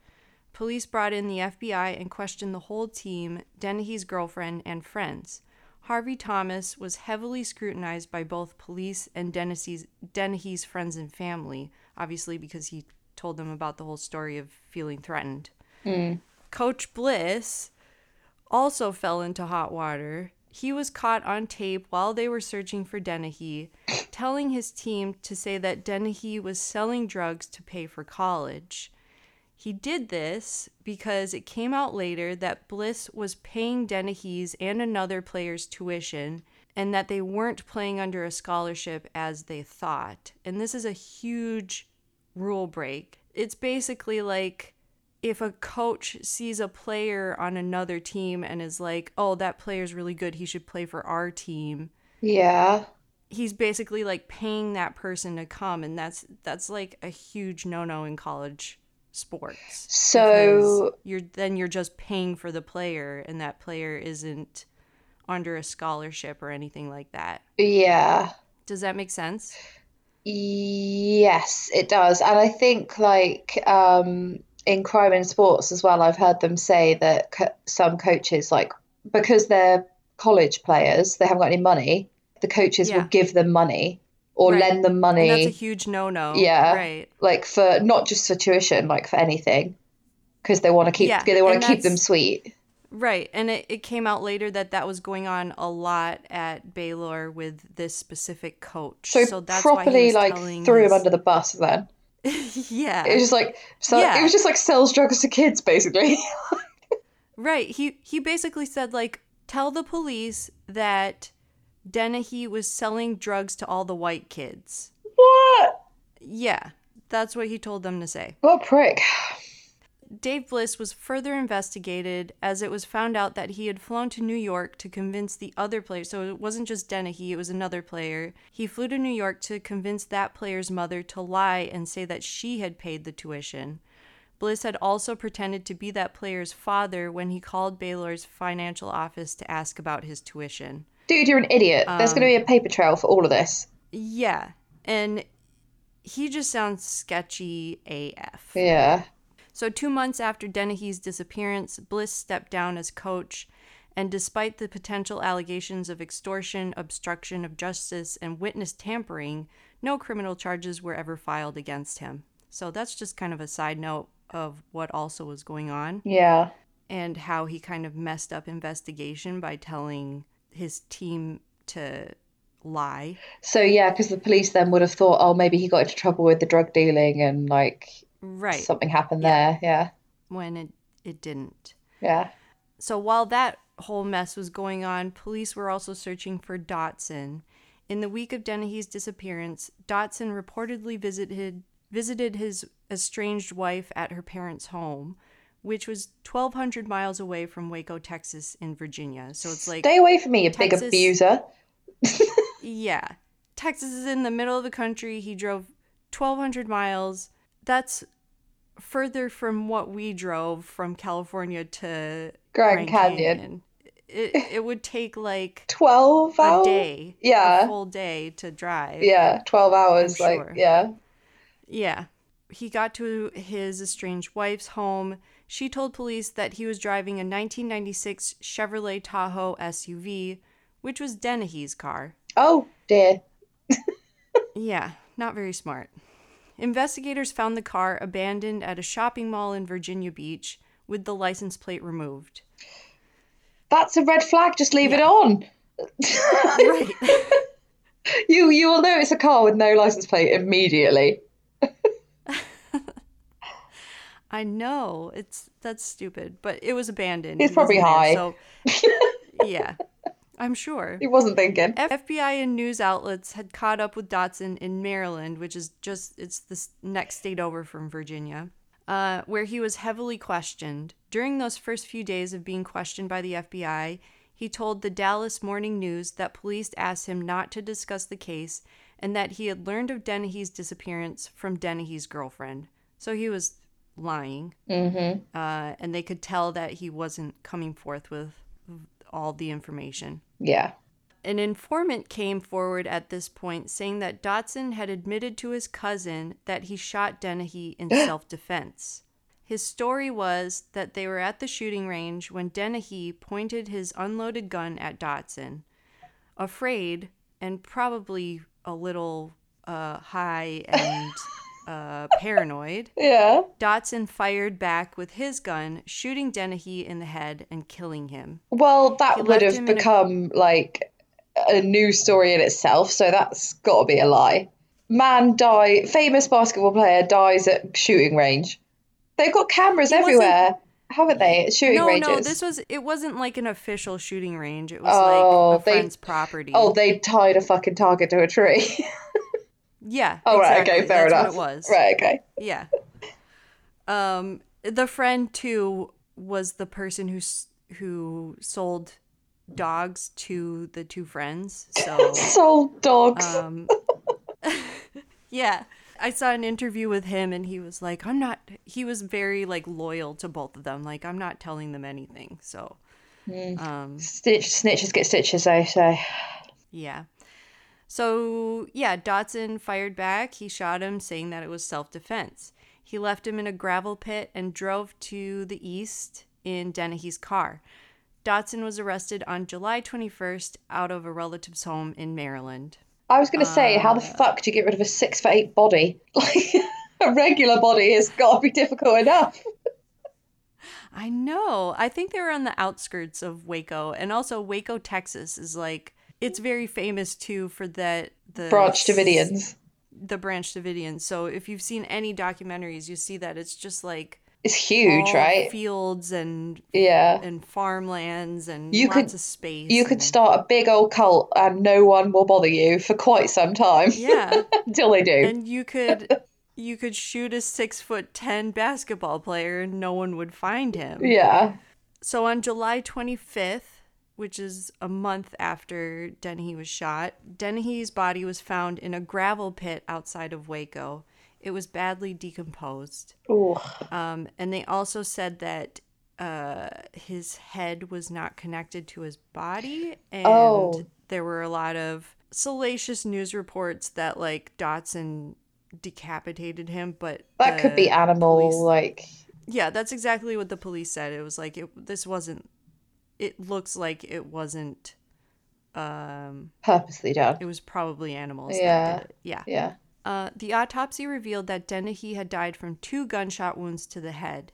Police brought in the FBI and questioned the whole team, Dennehy's girlfriend, and friends. Harvey Thomas was heavily scrutinized by both police and Dennehy's, Dennehy's friends and family, obviously because he told them about the whole story of feeling threatened. Hmm. Coach Bliss also fell into hot water. He was caught on tape while they were searching for Dennehy, telling his team to say that Dennehy was selling drugs to pay for college. He did this because it came out later that Bliss was paying Dennehy's and another player's tuition and that they weren't playing under a scholarship as they thought. And this is a huge rule break. It's basically like if a coach sees a player on another team and is like, "Oh, that player's really good. He should play for our team." Yeah. He's basically like paying that person to come and that's that's like a huge no-no in college sports. So you're then you're just paying for the player and that player isn't under a scholarship or anything like that. yeah. Does that make sense? Yes, it does. And I think like um in crime in sports as well, I've heard them say that co some coaches like because they're college players, they haven't got any money, the coaches will give them money or Right. lend them And that's a huge no-no. Yeah. Right. like for not just for tuition, like for anything because they want to keep Yeah, they want to keep them sweet. Right. And it, it came out later that that was going on a lot at Baylor with this specific coach. So, that's why he properly like threw him under the bus then. yeah. It was just like so Yeah. it was just like sells drugs to kids basically. Right. He he basically said like tell the police that Dennehy was selling drugs to all the white kids. what? Yeah. That's what he told them to say. What prick. Dave Bliss was further investigated as it was found out that he had flown to New York to convince the other player. So it wasn't just Dennehy, it was another player. He flew to New York to convince that player's mother to lie and say that she had paid the tuition. Bliss had also pretended to be that player's father when he called Baylor's financial office to ask about his tuition. Dude, you're an idiot. There's Um, going to be a paper trail for all of this. Yeah, and he just sounds sketchy AF. Yeah. So, two months after Dennehy's disappearance, Bliss stepped down as coach, and despite the potential allegations of extortion, obstruction of justice, and witness tampering, no criminal charges were ever filed against him. So, that's just kind of a side note of what also was going on Yeah. and how he kind of messed up investigation by telling his team to lie. So yeah, because the police then would have thought, oh, maybe he got into trouble with the drug dealing and like Right. something happened Yeah. there. Yeah. when it, it didn't. Yeah. So while that whole mess was going on, police were also searching for Dotson. In the week of Dennehy's disappearance, Dotson reportedly visited visited his estranged wife at her parents' home, which was 1200 miles away from Waco, Texas in Virginia. So it's like Stay away from me, you big abuser. yeah. Texas is in the middle of the country. He drove 1200 miles. That's further from what we drove from California to Grand Canyon. It, it would take like 12 a hours? day, Yeah. a full day to drive. Yeah, 12 hours. I'm like, yeah. Yeah. He got to his estranged wife's home. She told police that he was driving a 1996 Chevrolet Tahoe SUV, which was Dennehy's car. Oh dear. Yeah, not very smart. Investigators found the car abandoned at a shopping mall in Virginia Beach with the license plate removed. That's a red flag. Just leave it on. Right. You you will know it's a car with no license plate immediately. I know. It's that's stupid, but it was abandoned. He's He probably there, high. so yeah. I'm sure. He wasn't thinking. FBI and news outlets had caught up with Dotson in Maryland, which is just it's the next state over from Virginia, uh, where he was heavily questioned. During those first few days of being questioned by the FBI, he told the Dallas Morning News that police asked him not to discuss the case and that he had learned of Dennehy's disappearance from Dennehy's girlfriend. So he was lying, Mm-hmm. uh, and they could tell that he wasn't coming forth with all the information. Yeah. An informant came forward at this point saying that Dotson had admitted to his cousin that he shot Dennehy in self defense. His story was that they were at the shooting range when Dennehy pointed his unloaded gun at Dotson. Afraid and probably a little uh, high and uh, paranoid, Yeah. Dotson fired back with his gun, shooting Dennehy in the head and killing him. Well, that He would have in a- become like a new story in itself, so that's got to be a lie. Man die, famous basketball player dies at shooting range. They've got cameras wasn't- everywhere, haven't they? Shooting no, ranges. no, this was it wasn't like an official shooting range. It was Oh, like a they- friend's property. Oh, they tied a fucking target to a tree. yeah. oh, right, okay, fair That's enough. What it was. Right, okay. Yeah. Um, the friend too was the person who who sold dogs to the two friends. So Sold dogs. um, yeah. I saw an interview with him and he was like, I'm not, he was very like loyal to both of them. Like, I'm not telling them anything. So, um, Stitch, snitches get stitches, they say. yeah. So, yeah, Dotson fired back. He shot him, saying that it was self defense. He left him in a gravel pit and drove to the east in Dennehy's car. Dotson was arrested on July 21st out of a relative's home in Maryland. I was going to say, how the Uh. fuck do you get rid of a six foot eight body? Like, a regular body has got to be difficult enough. I know. I think they were on the outskirts of Waco, and also Waco, Texas is like it's very famous too for that the Branch Davidians. The Branch Davidians. So if you've seen any documentaries, you see that it's just like It's huge, right? Fields and Yeah. and farmlands and You lots could- of space. You could start a big old cult and no one will bother you for quite some time yeah, until they do. and you could you could shoot a six foot ten basketball player and no one would find him. yeah. So on July 25th, which is a month after Dennehy was shot, Dennehy's body was found in a gravel pit outside of Waco. It was badly decomposed. Ooh. Um, and they also said that uh, his head was not connected to his body. And Oh. there were a lot of salacious news reports that, like, Dotson decapitated him, but. That could be animal, police- like. yeah, that's exactly what the police said. It was like it this wasn't it looks like it wasn't um Purposely done. it was probably animals Yeah. Yeah. Yeah. Uh, the autopsy revealed that Dennehy had died from two gunshot wounds to the head.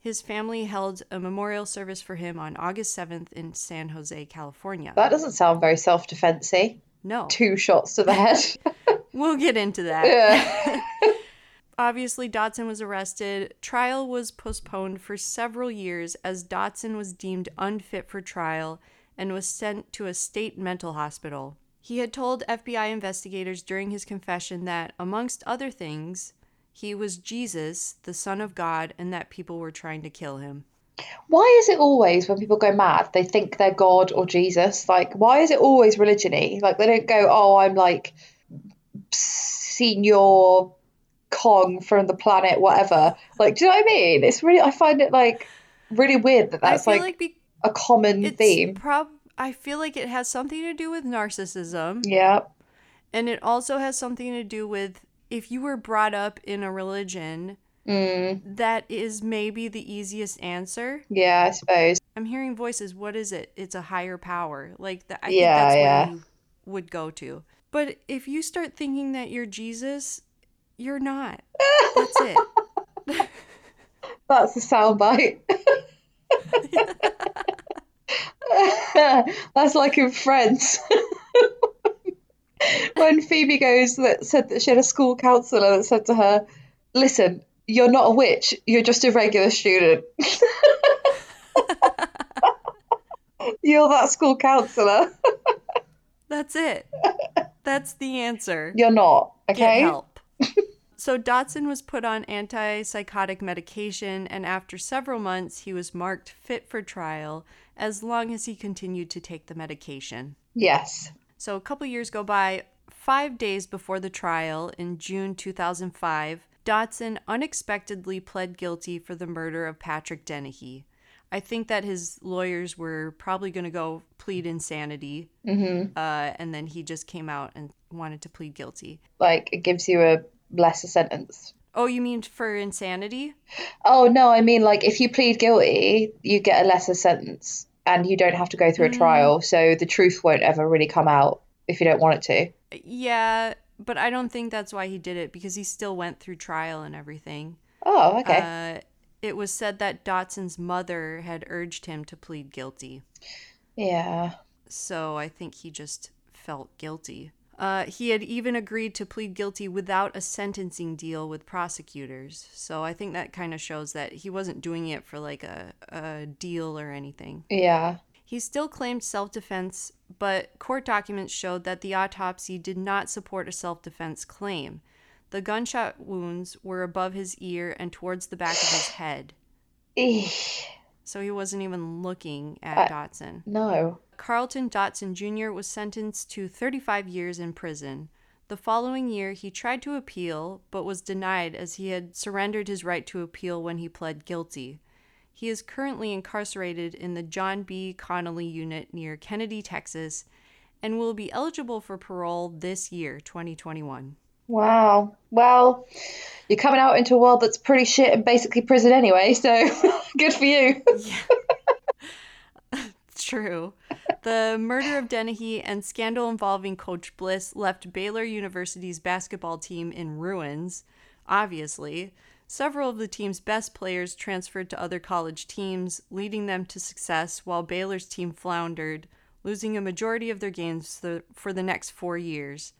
His family held a memorial service for him on August 7th in San Jose, California. That doesn't sound very self defensey. no, Two shots to the head. we'll get into that. yeah. Obviously, Dotson was arrested. Trial was postponed for several years as Dotson was deemed unfit for trial and was sent to a state mental hospital. He had told FBI investigators during his confession that, amongst other things, he was Jesus, the Son of God, and that people were trying to kill him. Why is it always when people go mad, they think they're God or Jesus? Like, why is it always religiony? Like, they don't go, oh, I'm like senior Kong from the planet, whatever. Like, do you know what I mean? It's really, I find it like really weird that that's like, like, be- a common it's theme. prob- I feel like it has something to do with narcissism. Yeah. And it also has something to do with if you were brought up in a religion Mm, That is maybe the easiest answer. yeah, I suppose. I'm hearing voices. What is it? It's a higher power. Like that. I Yeah, think that's yeah. where you would go to. But if you start thinking that you're Jesus, you're not. That's it. That's the soundbite. That's like in Friends. when Phoebe goes that said that she had a school counselor that said to her, "Listen, you're not a witch. You're just a regular student. you're that school counselor. That's it. That's the answer. You're not. Get Okay. help. So Dotson was put on antipsychotic medication, and after several months, he was marked fit for trial as long as he continued to take the medication. Yes. So a couple years go by. Five days before the trial in June 2005, Dotson unexpectedly pled guilty for the murder of Patrick Dennehy. I think that his lawyers were probably going to go plead insanity, hmm uh, and then he just came out and wanted to plead guilty. Like it gives you a lesser sentence. Oh, you mean for insanity? Oh no, I mean like if you plead guilty, you get a lesser sentence and you don't have to go through a Mm. trial, so the truth won't ever really come out if you don't want it to. Yeah, but I don't think that's why he did it because he still went through trial and everything. Oh, okay. Uh, it was said that Dotson's mother had urged him to plead guilty. yeah. So I think he just felt guilty. Uh, he had even agreed to plead guilty without a sentencing deal with prosecutors. So I think that kind of shows that he wasn't doing it for like a, a deal or anything. Yeah. He still claimed self defense, but court documents showed that the autopsy did not support a self defense claim. The gunshot wounds were above his ear and towards the back of his head, so he wasn't even looking at Uh, Dotson. No. Carlton Dotson Jr. was sentenced to 35 years in prison. The following year, he tried to appeal, but was denied as he had surrendered his right to appeal when he pled guilty. He is currently incarcerated in the John B. Connally unit near Kenedy, Texas, and will be eligible for parole this year, 2021. Wow. Well, you're coming out into a world that's pretty shit and basically prison anyway, so good for you. It's true. The murder of Dennehy and scandal involving Coach Bliss left Baylor University's basketball team in ruins, obviously. Several of the team's best players transferred to other college teams, leading them to success, while Baylor's team floundered, losing a majority of their games for the next four years.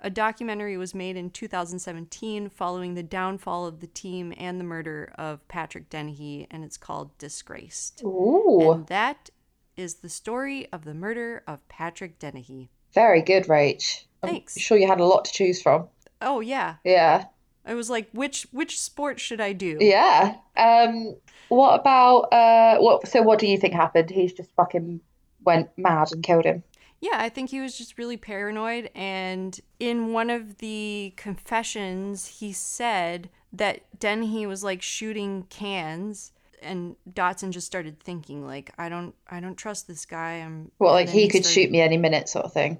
A documentary was made in 2017 following the downfall of the team and the murder of Patrick Dennehy, and it's called Disgraced. Ooh. And that is the story of the murder of Patrick Dennehy. Very good, Rach. I'm Thanks. sure you had a lot to choose from. Oh yeah. Yeah. I was like, which which sport should I do? Yeah. Um, what about uh what so what do you think happened? He's just fucking went mad and killed him. Yeah, I think he was just really paranoid. And in one of the confessions, he said that Dennehy was like shooting cans, and Dotson just started thinking like, I don't, I don't trust this guy. I'm Well, like then he could started- shoot me any minute sort of thing.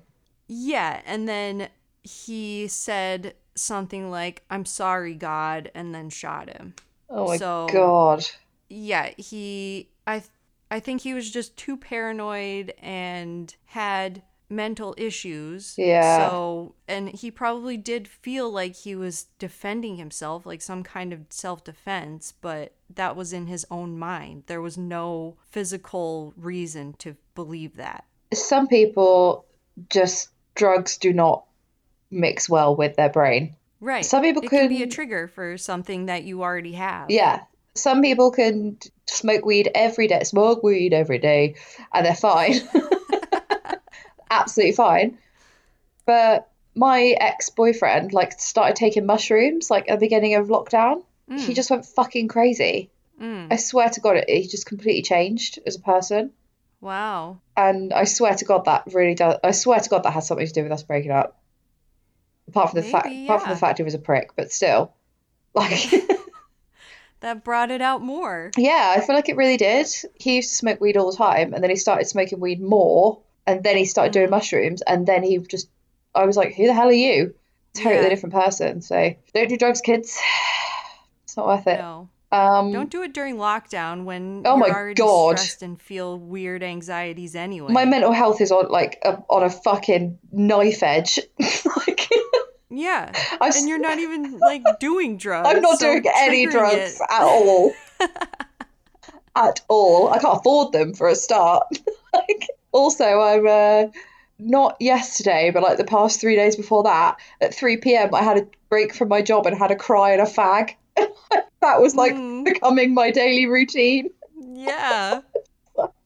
Yeah, and then he said something like, "I'm sorry, God," and then shot him. Oh my So- God. yeah he i i think he was just too paranoid and had mental issues Yeah. so and he probably did feel like he was defending himself like some kind of self-defense but that was in his own mind there was no physical reason to believe that Some people just drugs do not mix well with their brain. right Some people it can be a trigger for something that you already have Yeah. Some people can smoke weed every day, smoke weed every day, and they're fine. Absolutely fine. But my ex-boyfriend like started taking mushrooms like at the beginning of lockdown. He Mm, just went fucking crazy. mm. I swear to God, it he just completely changed as a person. wow And I swear to God that really does. I swear to God that has something to do with us breaking up. Apart from the fact, Maybe, apart from the fact he was a prick, but still, like, that brought it out more yeah, I feel like it really did. He used to smoke weed all the time, and then he started smoking weed more, and then he started doing Mhm. mushrooms, and then he just, I was like, who the hell are you? Totally Yeah. different person. So don't do drugs, kids. It's not worth it. No. Um, Don't do it during lockdown when Oh you're my already God. stressed and feel weird anxieties anyway. my mental health is on like a, on a fucking knife edge. like, yeah. I've, And you're not even like doing drugs. I'm not so doing any drugs it- at all. at all. I can't afford them for a start. like, also, I'm uh, not yesterday, but like the past three days before that, at 3 p.m., I had a break from my job and had a cry and a fag. that was like Mm. becoming my daily routine. Yeah.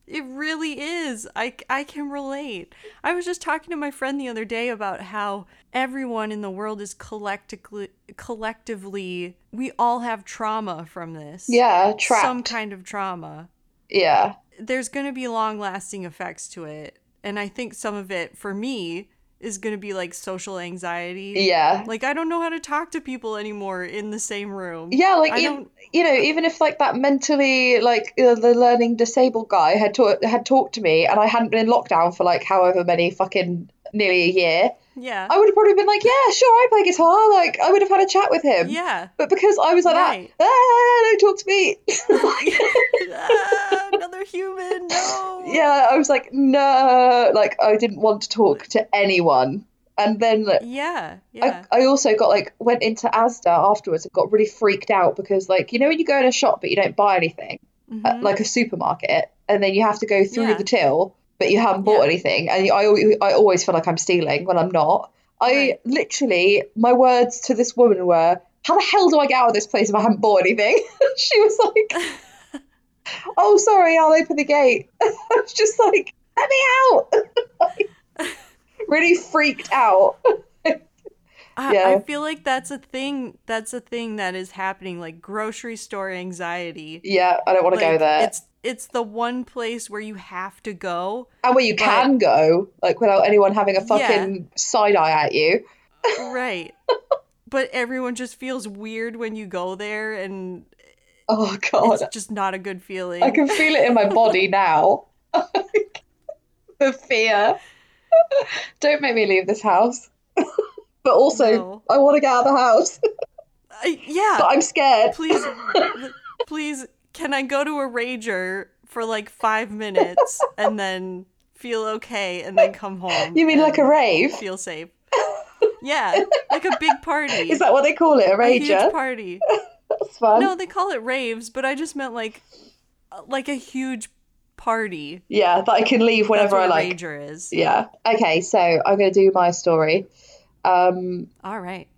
It really is. I, I can relate. I was just talking to my friend the other day about how everyone in the world is collectively collectively we all have trauma from this. Yeah, trapped. Some kind of trauma. yeah, There's going to be long-lasting effects to it. And I think some of it for me is going to be like social anxiety. yeah. Like I don't know how to talk to people anymore in the same room. Yeah, like I ev- you know, even if like that mentally like uh, the learning disabled guy had ta- had talked to me and I hadn't been in lockdown for like however many fucking nearly a year, yeah. I would have probably been like, yeah, sure, I play guitar. Like I would have had a chat with him. yeah. But because I was like Right. that, ah, don't talk to me. Another human. No. yeah, I was like, no, like I didn't want to talk to anyone. And then Yeah. Yeah. I, I also got like went into Asda afterwards and got really freaked out because like you know when you go in a shop but you don't buy anything at, Mhm. like a supermarket and then you have to go through Yeah. the till but you haven't bought Yeah. anything and I, I always feel like I'm stealing when I'm not. I literally my words to this woman were how the hell do I get out of this place if I haven't bought anything? she was like, "Oh, sorry, I'll open the gate." I was just like, "Let me out!" really freaked out. I, yeah. I feel like that's a thing. That's a thing that is happening. Like grocery store anxiety. Yeah, I don't want to go there. It's it's the one place where you have to go. and where you but- can go, like without anyone having a fucking side eye at you. Right. but everyone just feels weird when you go there, and Oh god, it's just not a good feeling. I can feel it in my body now. the fear. Don't make me leave this house. but also, No. I want to get out of the house, I- uh, yeah. but I'm scared. please please can i go to a rager for like five minutes and then feel okay and then come home You mean like a rave? feel safe yeah like a big party Is that what they call it? A a huge rager? party That's fun. no they call it raves but i just meant like like a huge party Yeah, that I can leave whenever I like. rager is Yeah. Okay, so I'm going to do my story. Um, all right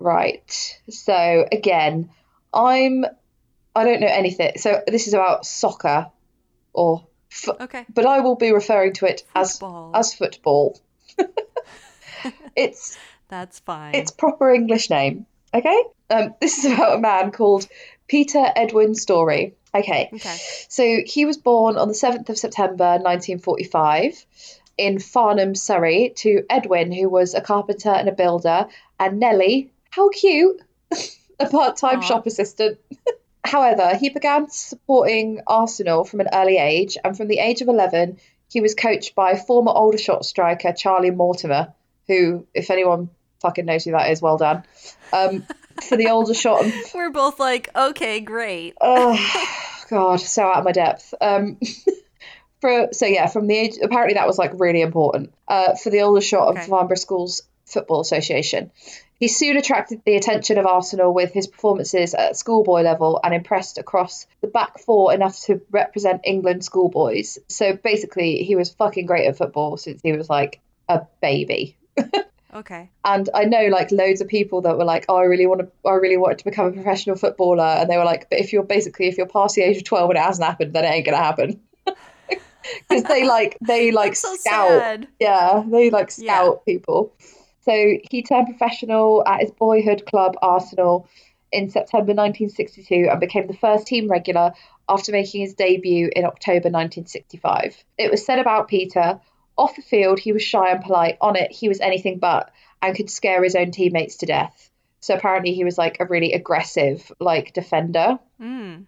Right. So again, I'm I don't know anything. So this is about soccer or f- okay but I will be referring to it as as football. it's that's fine its proper English name. Okay? Um this is about a man called Peter Edwin Storey. Okay. okay So he was born on the 7th of September 1945 in Farnham, Surrey, to Edwin, who was a carpenter and a builder, and Nellie, how cute, a part time shop assistant. However, he began supporting Arsenal from an early age, and from the age of 11, he was coached by former Aldershot striker Charlie Mortimer, who, if anyone fucking knows who that is, well done. Um, for the Aldershot and we're both like okay great Oh God, so out of my depth. Um, for so yeah, from the age apparently that was like really important. Uh, for the Aldershot Okay. of Farnborough Schools Football Association. He soon attracted the attention of Arsenal with his performances at schoolboy level and impressed across the back four enough to represent England schoolboys. So basically, he was fucking great at football since he was like a baby. Okay And I know like loads of people that were like, "Oh, I really want to, I really wanted to become a professional footballer," and they were like, "But if you're basically if you're past the age of twelve and it hasn't happened, then it ain't gonna happen." Because they like they like so scout, sad yeah, they like Yeah. scout people. So he turned professional at his boyhood club Arsenal in September 1962 and became the first team regular after making his debut in October 1965. It was said about Peter off the field he was shy and polite, on it he was anything but and could scare his own teammates to death. So apparently he was like a really aggressive like defender. mm.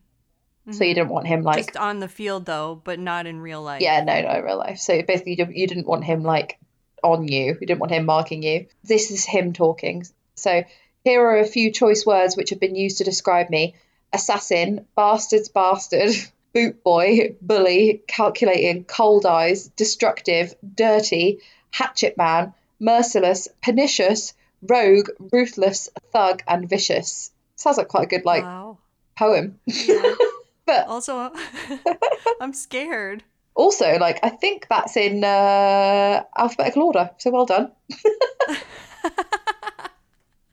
So you didn't want him like just on the field though but not in real life Yeah, no, no, in real life. So basically, you didn't want him like on you. You didn't want him marking you. This is him talking. So Here are a few choice words which have been used to describe me assassin, bastard's bastard, boot boy, bully, calculating, cold eyes, destructive, dirty, hatchet man, merciless, pernicious, rogue, ruthless, thug, and vicious. Sounds like quite a good like wow. poem. Yeah. But Also, I'm scared. also, like I think that's in uh, alphabetical order. So well done.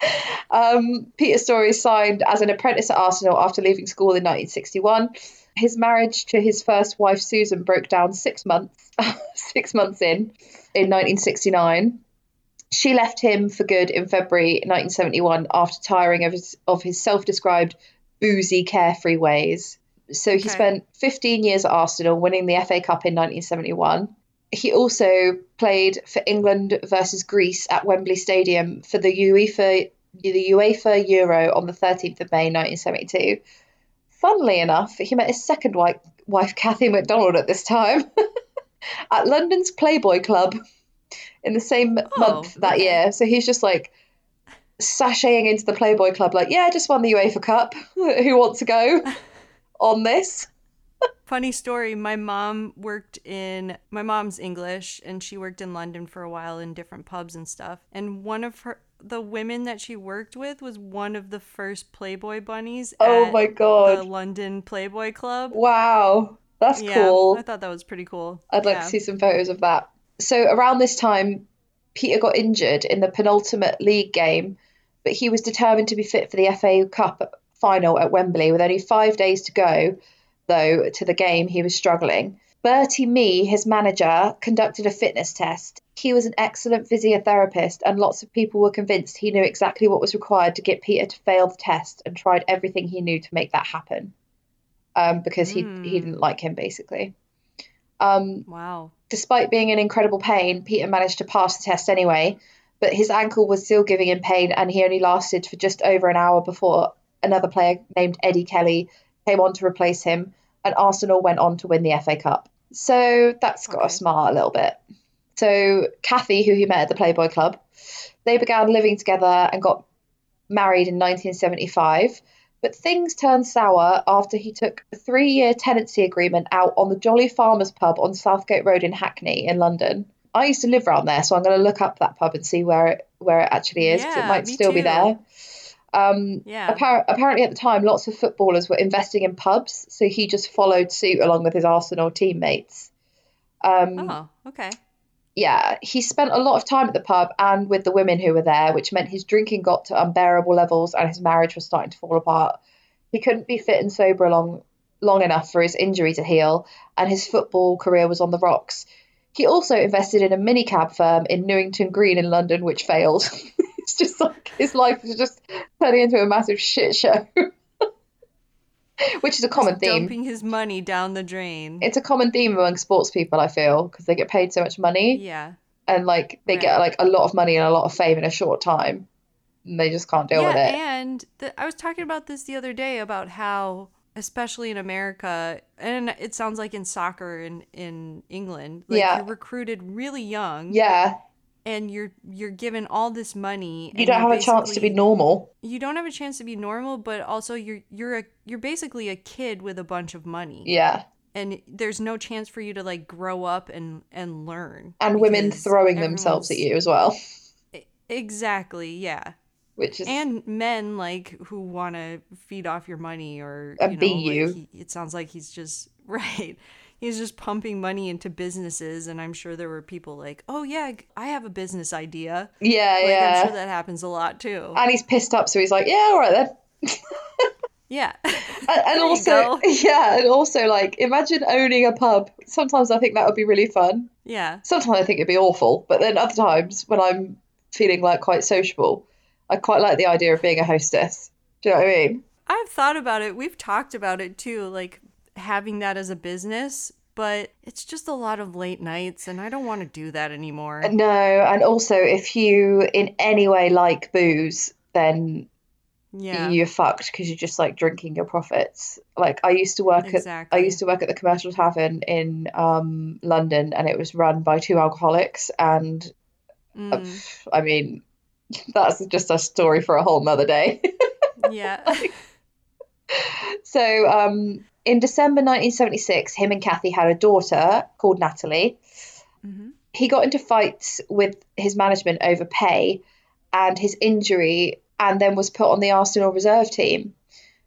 um, Peter Storey signed as an apprentice at Arsenal after leaving school in 1961. His marriage to his first wife Susan broke down six months six months in in 1969. She left him for good in February 1971 after tiring of his of his self-described boozy, carefree ways. So he Okay. spent 15 years at Arsenal, winning the FA Cup in 1971. He also played for England versus Greece at Wembley Stadium for the UEFA the UEFA Euro on the 13th of May 1972. Funnily enough, he met his second wife, wife Kathy McDonald at this time at London's Playboy Club in the same oh, month that okay. year. So he's just like sashaying into the Playboy Club, like, yeah, I just won the UEFA Cup. Who wants to go on this? Funny story, my mom worked in my mom's English and she worked in London for a while in different pubs and stuff. And one of her the women that she worked with was one of the first Playboy bunnies Oh at my the. London Playboy Club. Wow. That's yeah, cool. I thought that was pretty cool. I'd like Yeah. to see some photos of that. So around this time, Peter got injured in the penultimate league game, but he was determined to be fit for the FA Cup final at Wembley. With only five days to go, though, to the game, he was struggling. Bertie Mee, his manager, conducted a fitness test. He was an excellent physiotherapist, and lots of people were convinced he knew exactly what was required to get Peter to fail the test and tried everything he knew to make that happen um, because he, he didn't like him, basically. Um, Wow. Despite being in incredible pain, Peter managed to pass the test anyway, but his ankle was still giving him pain and he only lasted for just over an hour before another player named Eddie Kelly came on to replace him and Arsenal went on to win the FA Cup. So that's got Okay. us smart a little bit. So Kathy, who he met at the Playboy Club, they began living together and got married in 1975. But things turned sour after he took a three year tenancy agreement out on the Jolly Farmers pub on Southgate Road in Hackney in London. I used to live around there, so I'm going to look up that pub and see where it, where it actually is 'cause it Yeah, might me still be there. Um, Yeah. appar- apparently, at the time, lots of footballers were investing in pubs, so he just followed suit along with his Arsenal teammates. Um, Oh, okay. yeah, he spent a lot of time at the pub and with the women who were there, which meant his drinking got to unbearable levels and his marriage was starting to fall apart. He couldn't be fit and sober long long enough for his injury to heal, and his football career was on the rocks. He also invested in a minicab firm in Newington Green in London, which failed. it's just like his life is just turning into a massive shit show, which is a common theme. Dumping his money down the drain. It's a common theme among sports people, I feel, because they get paid so much money yeah. and like they get like a lot of money and a lot of fame in a short time and they just can't deal yeah, with it and the, I was talking about this the other day about how, especially in America, and it sounds like in soccer in in England, like Yeah. you're recruited really young, yeah and you're you're given all this money. you don't have a chance to be normal You don't have a chance to be normal, but also you're you're a you're basically a kid with a bunch of money, yeah and there's no chance for you to like grow up and and learn. and women throwing themselves at you as well Exactly. Yeah. which is and men like who want to feed off your money or And you know, be like, you. he, it sounds like he's just right he's just pumping money into businesses and i'm sure there were people like oh yeah i have a business idea. Yeah like yeah. i'm sure that happens a lot too. And he's pissed up so he's like yeah all right then. Yeah. And, and also yeah and also like imagine owning a pub. Sometimes i think that would be really fun. Yeah. Sometimes i think it'd be awful but then other times when i'm feeling like quite sociable i quite like the idea of being a hostess. Do you know what i mean? I've thought about it. We've talked about it too. Like having that as a business but it's just a lot of late nights and i don't want to do that anymore No, and also if you in any way like booze, then yeah you're fucked because you're just like drinking your profits. Like I used to work at I used to work at the commercial tavern in um London and it was run by two alcoholics and uh, Mm. I mean That's just a story for a whole nother day. Yeah. so, um, in December 1976, him and Kathy had a daughter called Natalie. hmm He got into fights with his management over pay and his injury, and then was put on the Arsenal reserve team.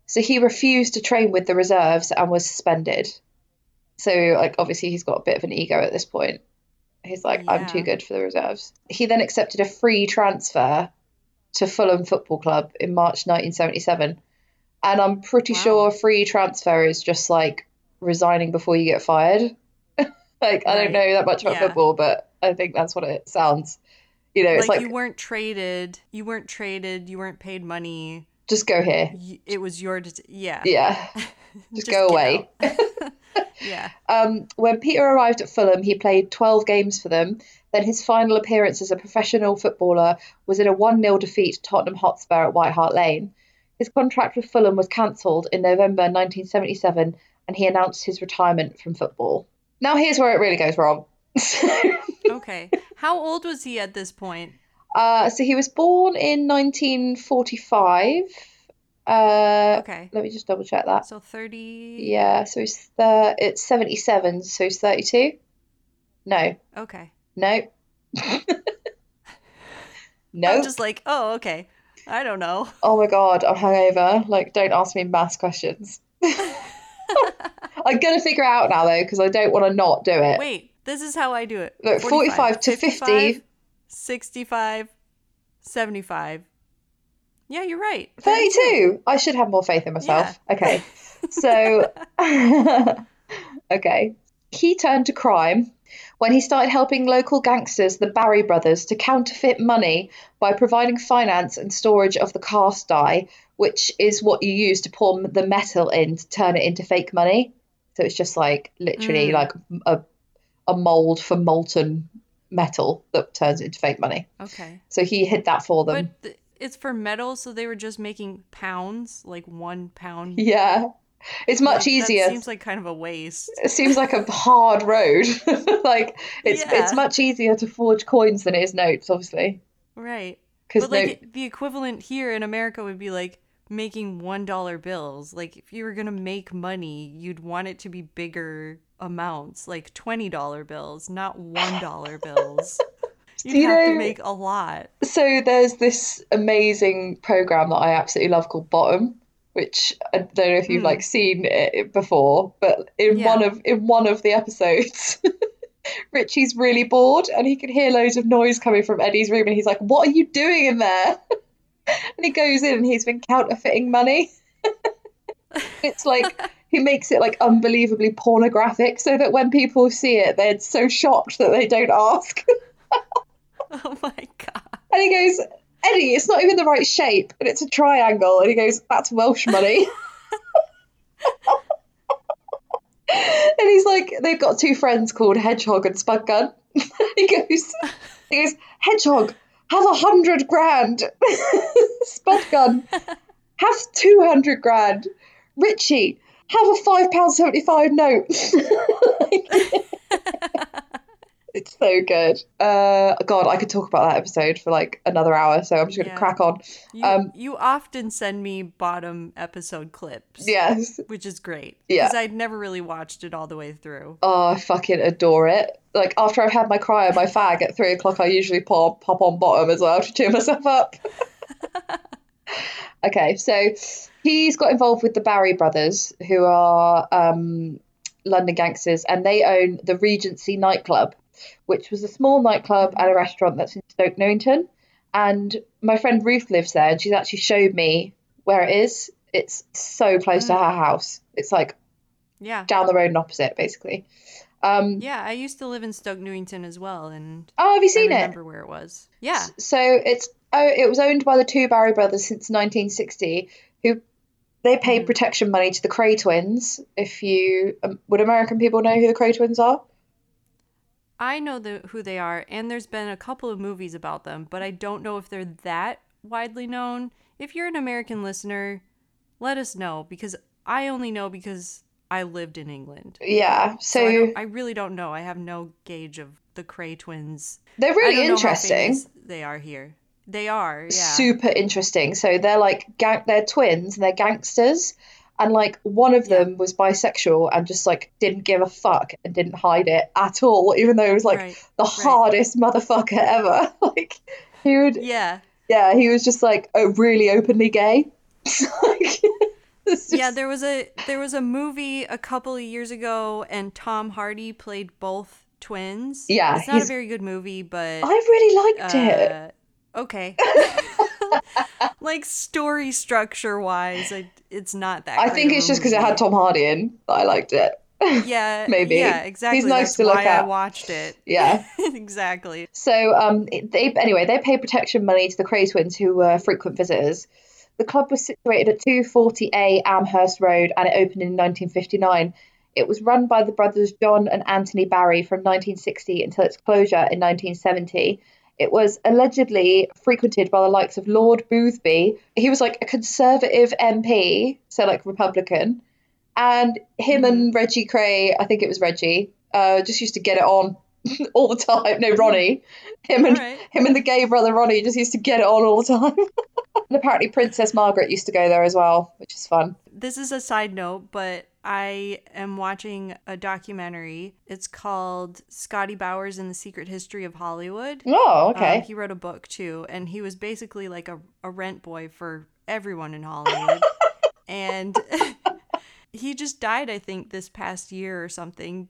So he refused to train with the reserves and was suspended. So, like, obviously, he's got a bit of an ego at this point. He's like, I'm too good for the reserves. He then accepted a free transfer to Fulham Football Club in March 1977. And I'm pretty Wow. sure free transfer is just like resigning before you get fired. like, I don't know that much about Yeah. football, but I think that's what it sounds. You know, it's like, like, you weren't traded, you weren't traded, you weren't paid money. just go here. It was your yeah. Yeah. Just go away. yeah. Um, when Peter arrived at Fulham, he played 12 games for them. Then his final appearance as a professional footballer was in a 1 0 defeat to Tottenham Hotspur at White Hart Lane. His contract with Fulham was cancelled in November 1977 and he announced his retirement from football. Now, here's where it really goes wrong. Okay. How old was he at this point? uh, so he was born in 1945. Uh, Okay. Let me just double check that. So 30 Yeah, so he's th- it's 77, so he's 32. No, Okay. no. no. I'm just like, "Oh, okay. I don't know." Oh my god, I'm hungover. Like, don't ask me maths questions. I'm gonna figure it out now though, because I don't want to not do it. Wait, this is how I do it. Look, 45 to 50. 65, 75. Yeah, you're right. 32. I should have more faith in myself. Okay. So, okay. He turned to crime when he started helping local gangsters, the Barry brothers, to counterfeit money by providing finance and storage of the cast die, which is what you use to pour the metal in to turn it into fake money. So it's just like literally Mm. like a, a mold for molten metal that turns into fake money. Okay. So he hid that for them. But th- it's for metal, so they were just making pounds, like one pound. Yeah. It's much Like, easier. That seems like kind of a waste. it seems like a hard road. like it's Yeah. it's much easier to forge coins than it is notes, obviously. Right. Because But like the equivalent here in America would be like making one dollar bills. Like if you were gonna make money, you'd want it to be bigger amounts, like twenty dollar bills, not one dollar bills. You'd You have know- to make a lot. so there's this amazing program that I absolutely love called Bottom, which I don't know if you've Hmm. like seen it before, but in Yeah. one of in one of the episodes. Richie's really bored and he can hear loads of noise coming from Eddie's room and he's like, What are you doing in there? and he goes in and he's been counterfeiting money. it's like he makes it like unbelievably pornographic so that when people see it, they're so shocked that they don't ask. Oh my god. And he goes, Eddie, it's not even the right shape, and it's a triangle. And he goes, That's Welsh money. and he's like, they've got two friends called Hedgehog and Spudgun. he goes, he goes, Hedgehog, have a hundred grand. Spudgun, have two hundred grand. Richie, have a five pound seventy five note. It's so good. Uh, God, I could talk about that episode for like another hour, so I'm just going to Yeah. crack on. You, Um, you often send me bottom episode clips. Yes. Which is great. Yeah. Because I'd never really watched it all the way through. Oh, I fucking adore it. Like after I've had my cry and my fag at three o'clock, I usually pop pop on bottom as well to cheer myself up. okay, so he's got involved with the Barry brothers, who are um, London gangsters, and they own the Regency nightclub, which was a small nightclub and a restaurant that's in Stoke Newington. And my friend Ruth lives there, and she's actually showed me where it is. It's so close to her house. It's like Yeah. down the road and opposite, basically. Um, Yeah, I used to live in Stoke Newington as well, and Oh, have you I seen it? remember where it was. Yeah. So it's oh, it was owned by the two Barry brothers since 1960, who they paid Mhm. protection money to the Kray twins. If you um, would American people know who the Kray twins are? I know the, who they are, and there's been a couple of movies about them, but I don't know if they're that widely known. If you're an American listener, let us know because I only know because I lived in England. Yeah. So, So, I, I really don't know. I have no gauge of the Kray twins. they're I really don't know how interesting. they are here. They are, yeah. super interesting. So they're like gang- they're twins and they're gangsters, and like one of them was bisexual and just like didn't give a fuck and didn't hide it at all, even though it was like Right, the hardest motherfucker ever. like he would, Yeah. yeah, he was just like oh, really openly gay. like, it's Yeah, there was a there was a movie a couple of years ago and Tom Hardy played both twins. Yeah, It's not a very good movie, but I really liked it. Uh, okay. like story structure wise, I, it's not that I think it's just because it had. Tom Hardy in that I liked it. Yeah, maybe. Yeah, exactly. He's nice That's to look why I watched it. Yeah. exactly. So um, they anyway they paid protection money to the Kray twins who were frequent visitors. The club was situated at 240A Amherst Road and it opened in 1959. It was run by the brothers John and Anthony Barry from 1960 until its closure in 1970. It was allegedly frequented by the likes of Lord Boothby. He was like a conservative MP, so like Republican, and him and Reggie Kray, I think it was Reggie, uh, just used to get it on all the time. No, Ronnie, him and Alright. him and the gay brother Ronnie just used to get it on all the time. and apparently Princess Margaret used to go there as well, which is fun. This is a side note, but I am watching a documentary. It's called Scotty Bowers and the Secret History of Hollywood. Oh, Um, okay. he wrote a book too, and he was basically like a, a rent boy for everyone in Hollywood. and he just died, I think, this past year or something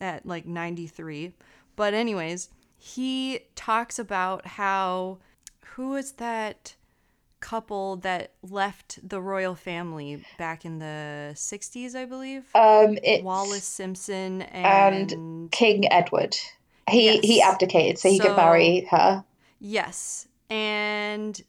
at like 93. But, anyways, he talks about how who is that couple that left the royal family back in the 60s, I believe? um, it's Wallis Simpson and, and King Edward. He he abdicated so he So- could marry her. Yes. And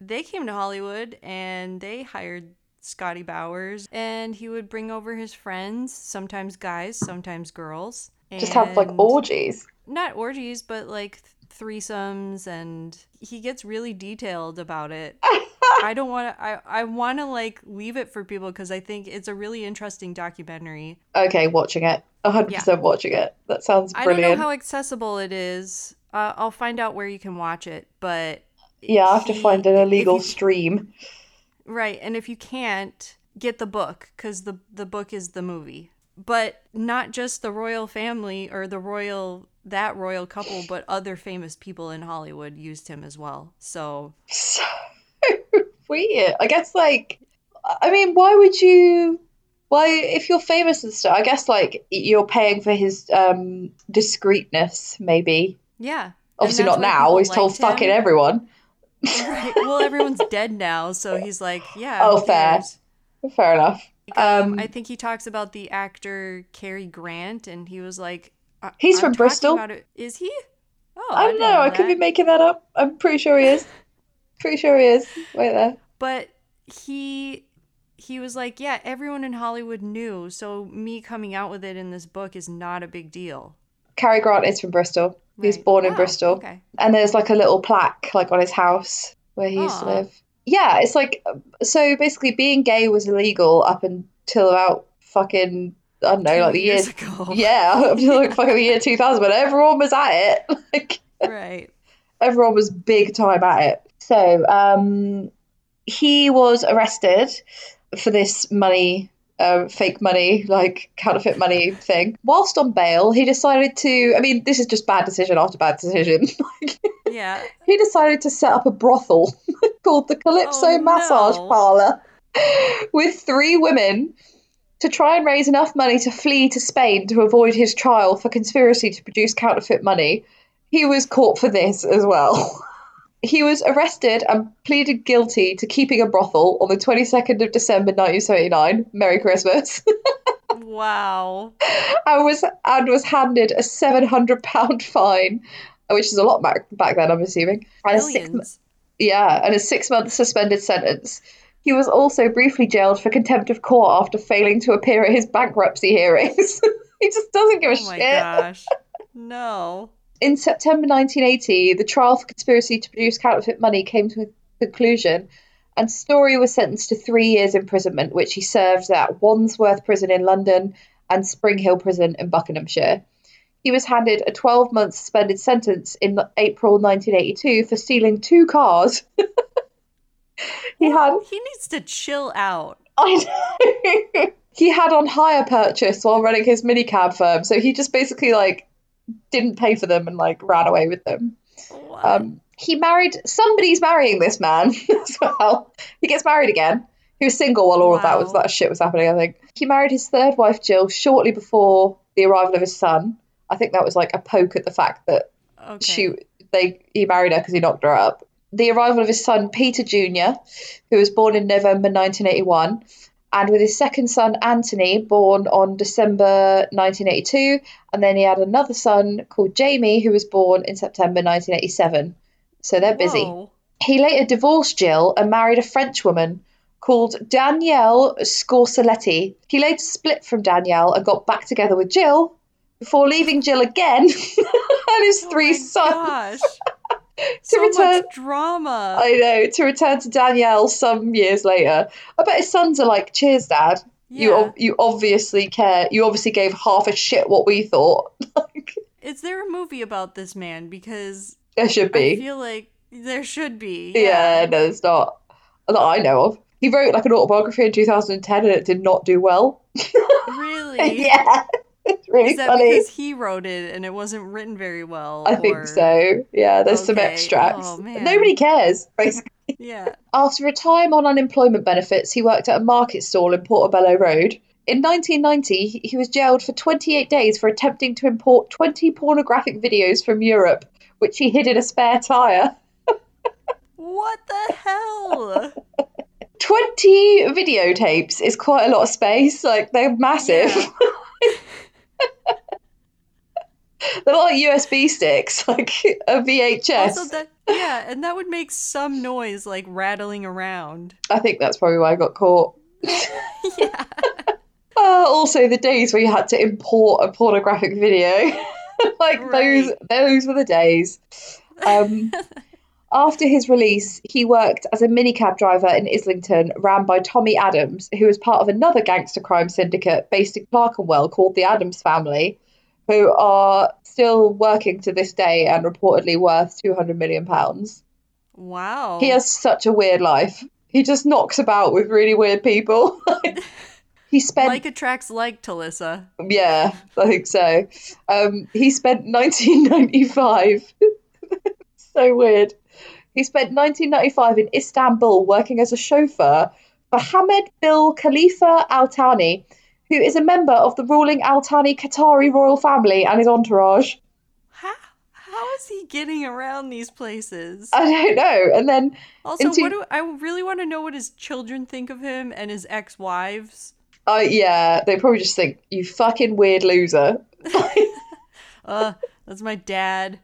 they came to Hollywood and they hired Scotty Bowers and he would bring over his friends, sometimes guys, sometimes girls. Just have like orgies. Not orgies, but like threesomes and he gets really detailed about it. I don't want to I I want to like leave it for people cuz I think it's a really interesting documentary. Okay, watching it. 100% watching it. That sounds brilliant. I don't know how accessible it is. Uh, I'll find out where you can watch it, but yeah, I have to find an illegal you- stream. Right, and if you can't, get the book because the the book is the movie. But not just the royal family or the royal that royal couple, but other famous people in Hollywood used him as well. So So weird. I guess like I mean, why would you why if you're famous and stuff, I guess like you're paying for his um discreetness maybe. yeah, Obviously not now. He's told him. fucking everyone. Right. Well, everyone's dead now, so he's like, yeah. Oh, fair. cares? Fair enough. Um, Um, I think he talks about the actor Cary Grant, and he was like, I- He's I'm from Bristol. Is he? Oh, I don't didn't know. I could be making that up. I'm pretty sure he is. Pretty sure he is. Wait there. but he he was like yeah everyone in hollywood knew so me coming out with it in this book is not a big deal Cary Grant is from Bristol. He was Right. born in Oh, Bristol. okay And there's like a little plaque like on his house where he used to oh. live. Yeah, it's like so basically being gay was illegal up until about fucking I don't know, Two like the year years ago Yeah, up like fucking the year two thousand, but everyone was at it. Like right everyone was big time at it. So um, he was arrested for this money, uh, fake money, like counterfeit money thing. Whilst on bail, he decided to. I mean, this is just bad decision after bad decision. yeah he decided to set up a brothel called the Calypso Oh, Massage no. Parlor with three women. To try and raise enough money to flee to Spain to avoid his trial for conspiracy to produce counterfeit money, he was caught for this as well. He was arrested and pleaded guilty to keeping a brothel on the 22nd of December 1979. Merry Christmas. wow and was and was handed a 700 pound fine, which is a lot back back then, I'm assuming. And a six, millions yeah, and a six month suspended sentence. He was also briefly jailed for contempt of court after failing to appear at his bankruptcy hearings. he just doesn't give a oh my shit. gosh no In September 1980, the trial for conspiracy to produce counterfeit money came to a conclusion, and Storey was sentenced to three years imprisonment, which he served at Wandsworth Prison in London and Spring Hill Prison in Buckinghamshire. he was handed a 12 month suspended sentence in April 1982 for stealing two cars. he had He needs to chill out. I know. he had on hire purchase while running his minicab firm, so he just basically like didn't pay for them and like ran away with them. Um, he married somebody's marrying this man as well. He gets married again. He was single while all of that was that shit was happening. I think he married his third wife Jill shortly before the arrival of his son. I think that was like a poke at the fact that okay. she they he married her because he knocked her up. The arrival of his son Peter Jr., who was born in November 1981, and with his second son Anthony, born on December 1982, and then he had another son called Jamie, who was born in September 1987. So they're busy. Whoa. He later divorced Jill and married a French woman called Danielle Scorcelletti. He later split from Danielle and got back together with Jill before leaving Jill again and his Oh three sons. so return- much drama. I know to return to Danielle some years later. I bet his sons are like, "Cheers, Dad. You Yeah. ob- you obviously care. You obviously gave half a shit what we thought. like Is there a movie about this man? Because there should be. I feel like there should be. yeah. no, it's not that I know of. He wrote like an autobiography in 2010 and it did not do well. Really? yeah, it's really Is that funny. because he wrote it and it wasn't written very well? I think so. Yeah, there's some extracts. Oh. Nobody cares, basically. Yeah. After a time on unemployment benefits, he worked at a market stall in Portobello Road. In 1990, he- he was jailed for 28 days for attempting to import 20 pornographic videos from Europe, which he hid in a spare tyre. What the hell? 20 videotapes is quite a lot of space. Like, they're massive. Yeah. they're like USB sticks, like a VHS. That yeah, and that would make some noise like rattling around. I think that's probably why I got caught. yeah. Uh, also, the days where you had to import a pornographic video, like those, those were the days. Um, after his release, he worked as a minicab driver in Islington, ran by Tommy Adams, who was part of another gangster crime syndicate based in Clerkenwell called the Adams Family, who are still working to this day and reportedly worth two hundred million pounds. Wow. He has such a weird life. He just knocks about with really weird people. he spent like attracts like Talissa. yeah, I think so. Um, he spent 1995. so weird. He spent 1995 in Istanbul working as a chauffeur for Hamad bin Khalifa Al Thani, who is a member of the ruling Al Thani Qatari royal family and his entourage. How how is he getting around these places? I don't know. And then, Also, into- what do I really want to know what his children think of him and his ex-wives? uh, yeah, they probably just think, you fucking weird loser. Uh, that's my dad.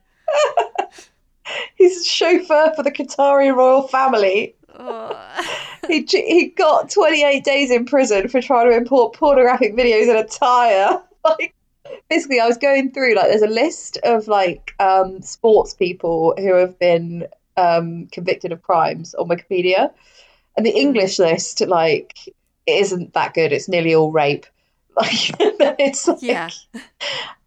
He's a chauffeur for the Qatari royal family. Uh, He, he got 28 days in prison for trying to import pornographic videos in a tire. Like, basically, I was going through like there's a list of like um, sports people who have been um, convicted of crimes on Wikipedia, and the English list like it isn't that good. It's nearly all rape. Like it's like, yeah.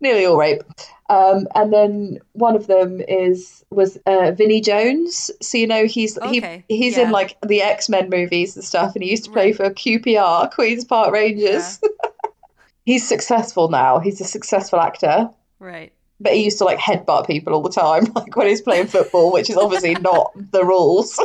nearly all rape. Um, and then one of them is was uh, Vinnie Jones. So you know he's Okay, he he's yeah. in like the X Men movies and stuff, and he used to play Right. for QPR Queens Park Rangers. he's successful now. He's a successful actor, Right. but he used to like headbutt people all the time, like when he's playing football, which is obviously not the rules.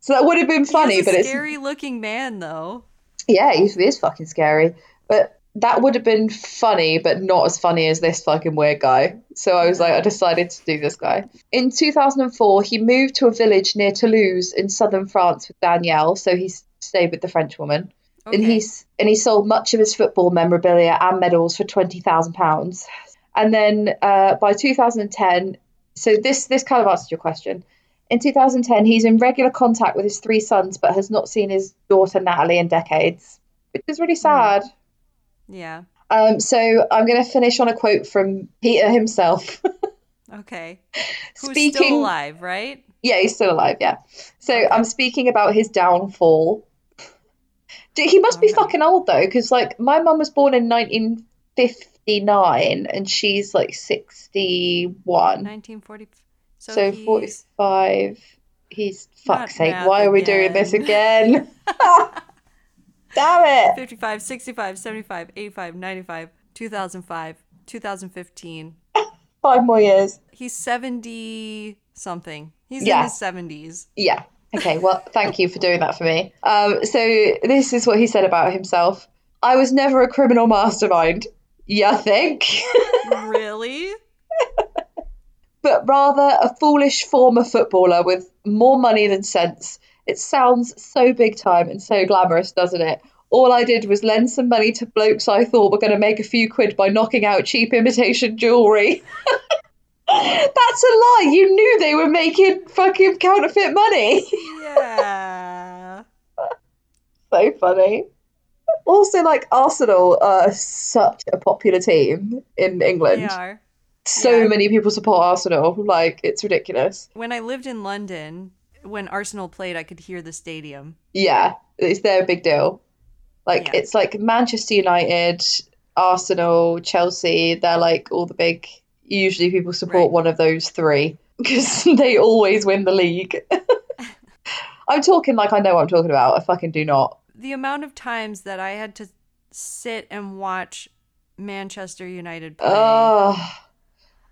so that would have been funny, He's a but it's scary looking man though. yeah, he is fucking scary. But that would have been funny, but not as funny as this fucking weird guy. So I was like, I decided to do this guy. In 2004, he moved to a village near Toulouse in southern France with Danielle. So he stayed with the French woman. And Okay. he's and he sold much of his football memorabilia and medals for twenty thousand pounds. And then uh, by 2010, so this this kind of answers your question. In 2010, he's in regular contact with his three sons, but has not seen his daughter Natalie in decades, which is really sad. Yeah. Um, so I'm going to finish on a quote from Peter himself. Okay. Who's Speaking- still alive, right? yeah, he's still alive. Yeah. So Okay. I'm speaking about his downfall. Dude, He must be fucking old though, because like my mum was born in 1959 and she's like 61. 1940. So, So, he's 45. He's, Not fuck's sake, why are we doing this again? Damn it. 55, 65, 75, 85, 95, 2005, 2015. Five more years. He's 70 something. He's Yeah. in his 70s. Yeah. Okay, well, thank you for doing that for me. Um, so, this is what he said about himself I was never a criminal mastermind. You think? really? but rather a foolish former footballer with more money than sense. It sounds so big time and so glamorous, doesn't it? All I did was lend some money to blokes I thought were going to make a few quid by knocking out cheap imitation jewellery. That's a lie. You knew they were making fucking counterfeit money. Yeah. so funny. Also, like Arsenal are such a popular team in England. they are. So Yeah. many people support Arsenal. Like, it's ridiculous. When I lived in London, when Arsenal played, I could hear the stadium. Yeah, it's their big deal. Like Yeah. it's like Manchester United, Arsenal, Chelsea, they're like all the big usually people support Right. one of those three because they always win the league. I'm talking like I know what I'm talking about. I fucking do not. The amount of times that I had to sit and watch Manchester United play. Ugh.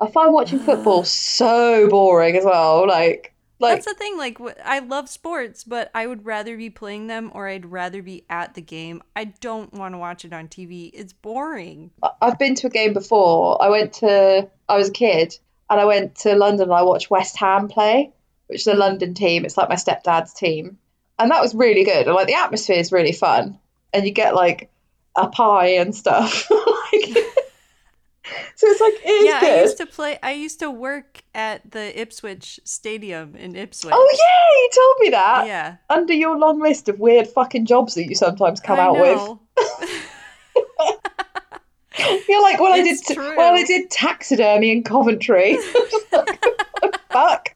I find watching football so boring as well. Like like That's the thing. Like, I love sports, but I would rather be playing them or I'd rather be at the game. I don't want to watch it on TV. It's boring. I've been to a game before. I went to, I was a kid and I went to London and I watched West Ham play, which is a London team. It's like my stepdad's team. And that was really good. And like the atmosphere is really fun. And you get like a pie and stuff. like, so it's like, it's yeah, good. I used to play. I used to work at the Ipswich Stadium in Ipswich. Oh, yeah, you told me that. yeah. Under your long list of weird fucking jobs that you sometimes come I out with. You're like, well, I did, It's true. well, I did taxidermy in Coventry. Fuck.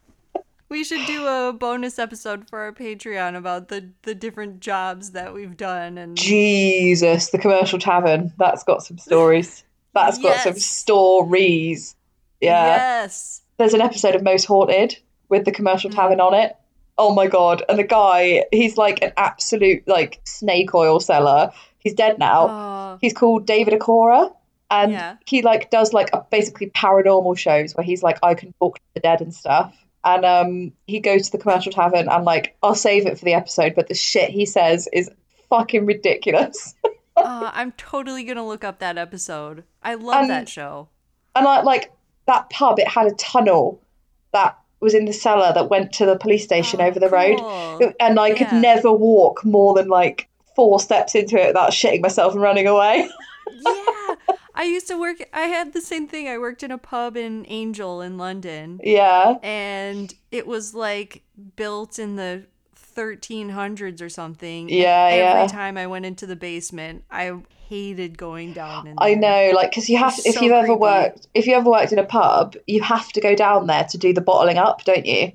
We should do a bonus episode for our Patreon about the the different jobs that we've done and Jesus, the commercial tavern. That's got some stories. That's got some stories. Yeah. Yes. There's an episode of Most Haunted with the commercial tavern on it. Oh my god. And the guy, he's like an absolute like snake oil seller. He's dead now. Oh, He's called David Acorah. And Yeah. he like does like a, basically paranormal shows where he's like, I can talk to the dead and stuff. And um, he goes to the commercial tavern and like, I'll save it for the episode, but the shit he says is fucking ridiculous. uh, I'm totally gonna look up that episode. I love Um, that show. And I like that pub, it had a tunnel that was in the cellar that went to the police station Oh, over the road. And I could Yeah. never walk more than like four steps into it without shitting myself and running away. yeah, I used to work. I had the same thing. I worked in a pub in Angel in London, yeah. and it was like built in the 1300s or something. and Yeah, every yeah. time I went into the basement, I hated going down in I know, like, because you have to, It's if so you've ever worked, if you ever worked in a pub, you have to go down there to do the bottling up, don't you?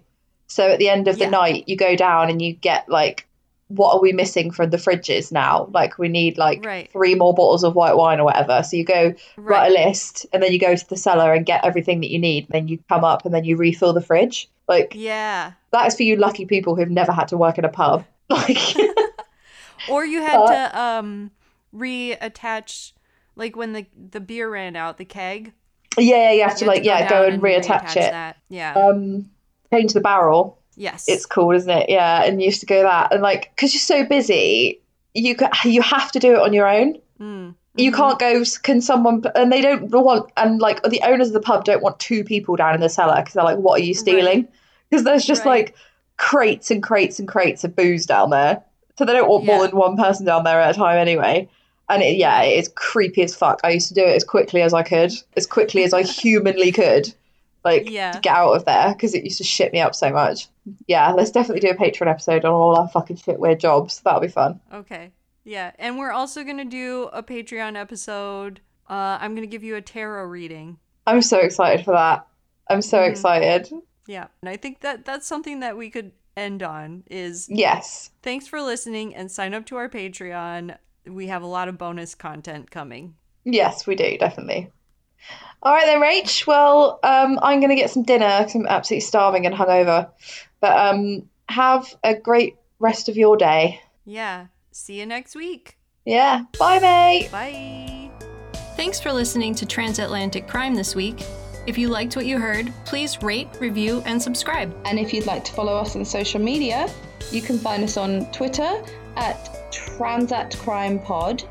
So at the end of the Yeah. night, you go down and you get like, what are we missing from the fridges now? Like, we need like Right. three more bottles of white wine or whatever. So you go write a list, and then you go to the cellar and get everything that you need. Then you come up and then you refill the fridge. Like Yeah. That is for you lucky people who've never had to work in a pub. Like, Or you had Uh, to um reattach like when the the beer ran out, the keg. yeah, you have to you had like yeah go down and reattach it. That. Yeah. Um, change the barrel. yes. it's cool, isn't it? Yeah, and you used to go that, and like, because you're so busy, you you have to do it on your own. Mm. You Mhm. can't go. Can someone? And they don't want. And like the owners of the pub don't want two people down in the cellar because they're like, "What are you stealing?" Because there's just Right. like crates and crates and crates of booze down there, so they don't want more than one person down there at a time anyway. And it, yeah, it is creepy as fuck. I used to do it as quickly as I could, as quickly as I humanly could, like Yeah. to get out of there because it used to shit me up so much. Yeah, let's definitely do a Patreon episode on all our fucking shit weird jobs. That'll be fun. Okay. Yeah. And we're also to do a Patreon episode. Uh, I'm to give you a tarot reading. I'm so excited for that. I'm so Mhm. excited. Yeah. And I think that that's something that we could end on is Yes. thanks for listening and sign up to our Patreon. We have a lot of bonus content coming. Yes, we do, definitely. All right then, Rach. Well, um, I'm going to get some dinner because I'm absolutely starving and hungover. But um, have a great rest of your day. Yeah. See you next week. Yeah. Bye, mate. Bye. Thanks for listening to Transatlantic Crime this week. If you liked what you heard, please rate, review, and subscribe. And if you'd like to follow us on social media, you can find us on Twitter at Transat Crime Pod,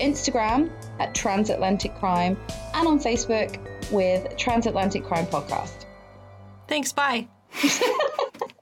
Instagram at Transatlantic Crime, and on Facebook with Transatlantic Crime Podcast. Thanks, bye.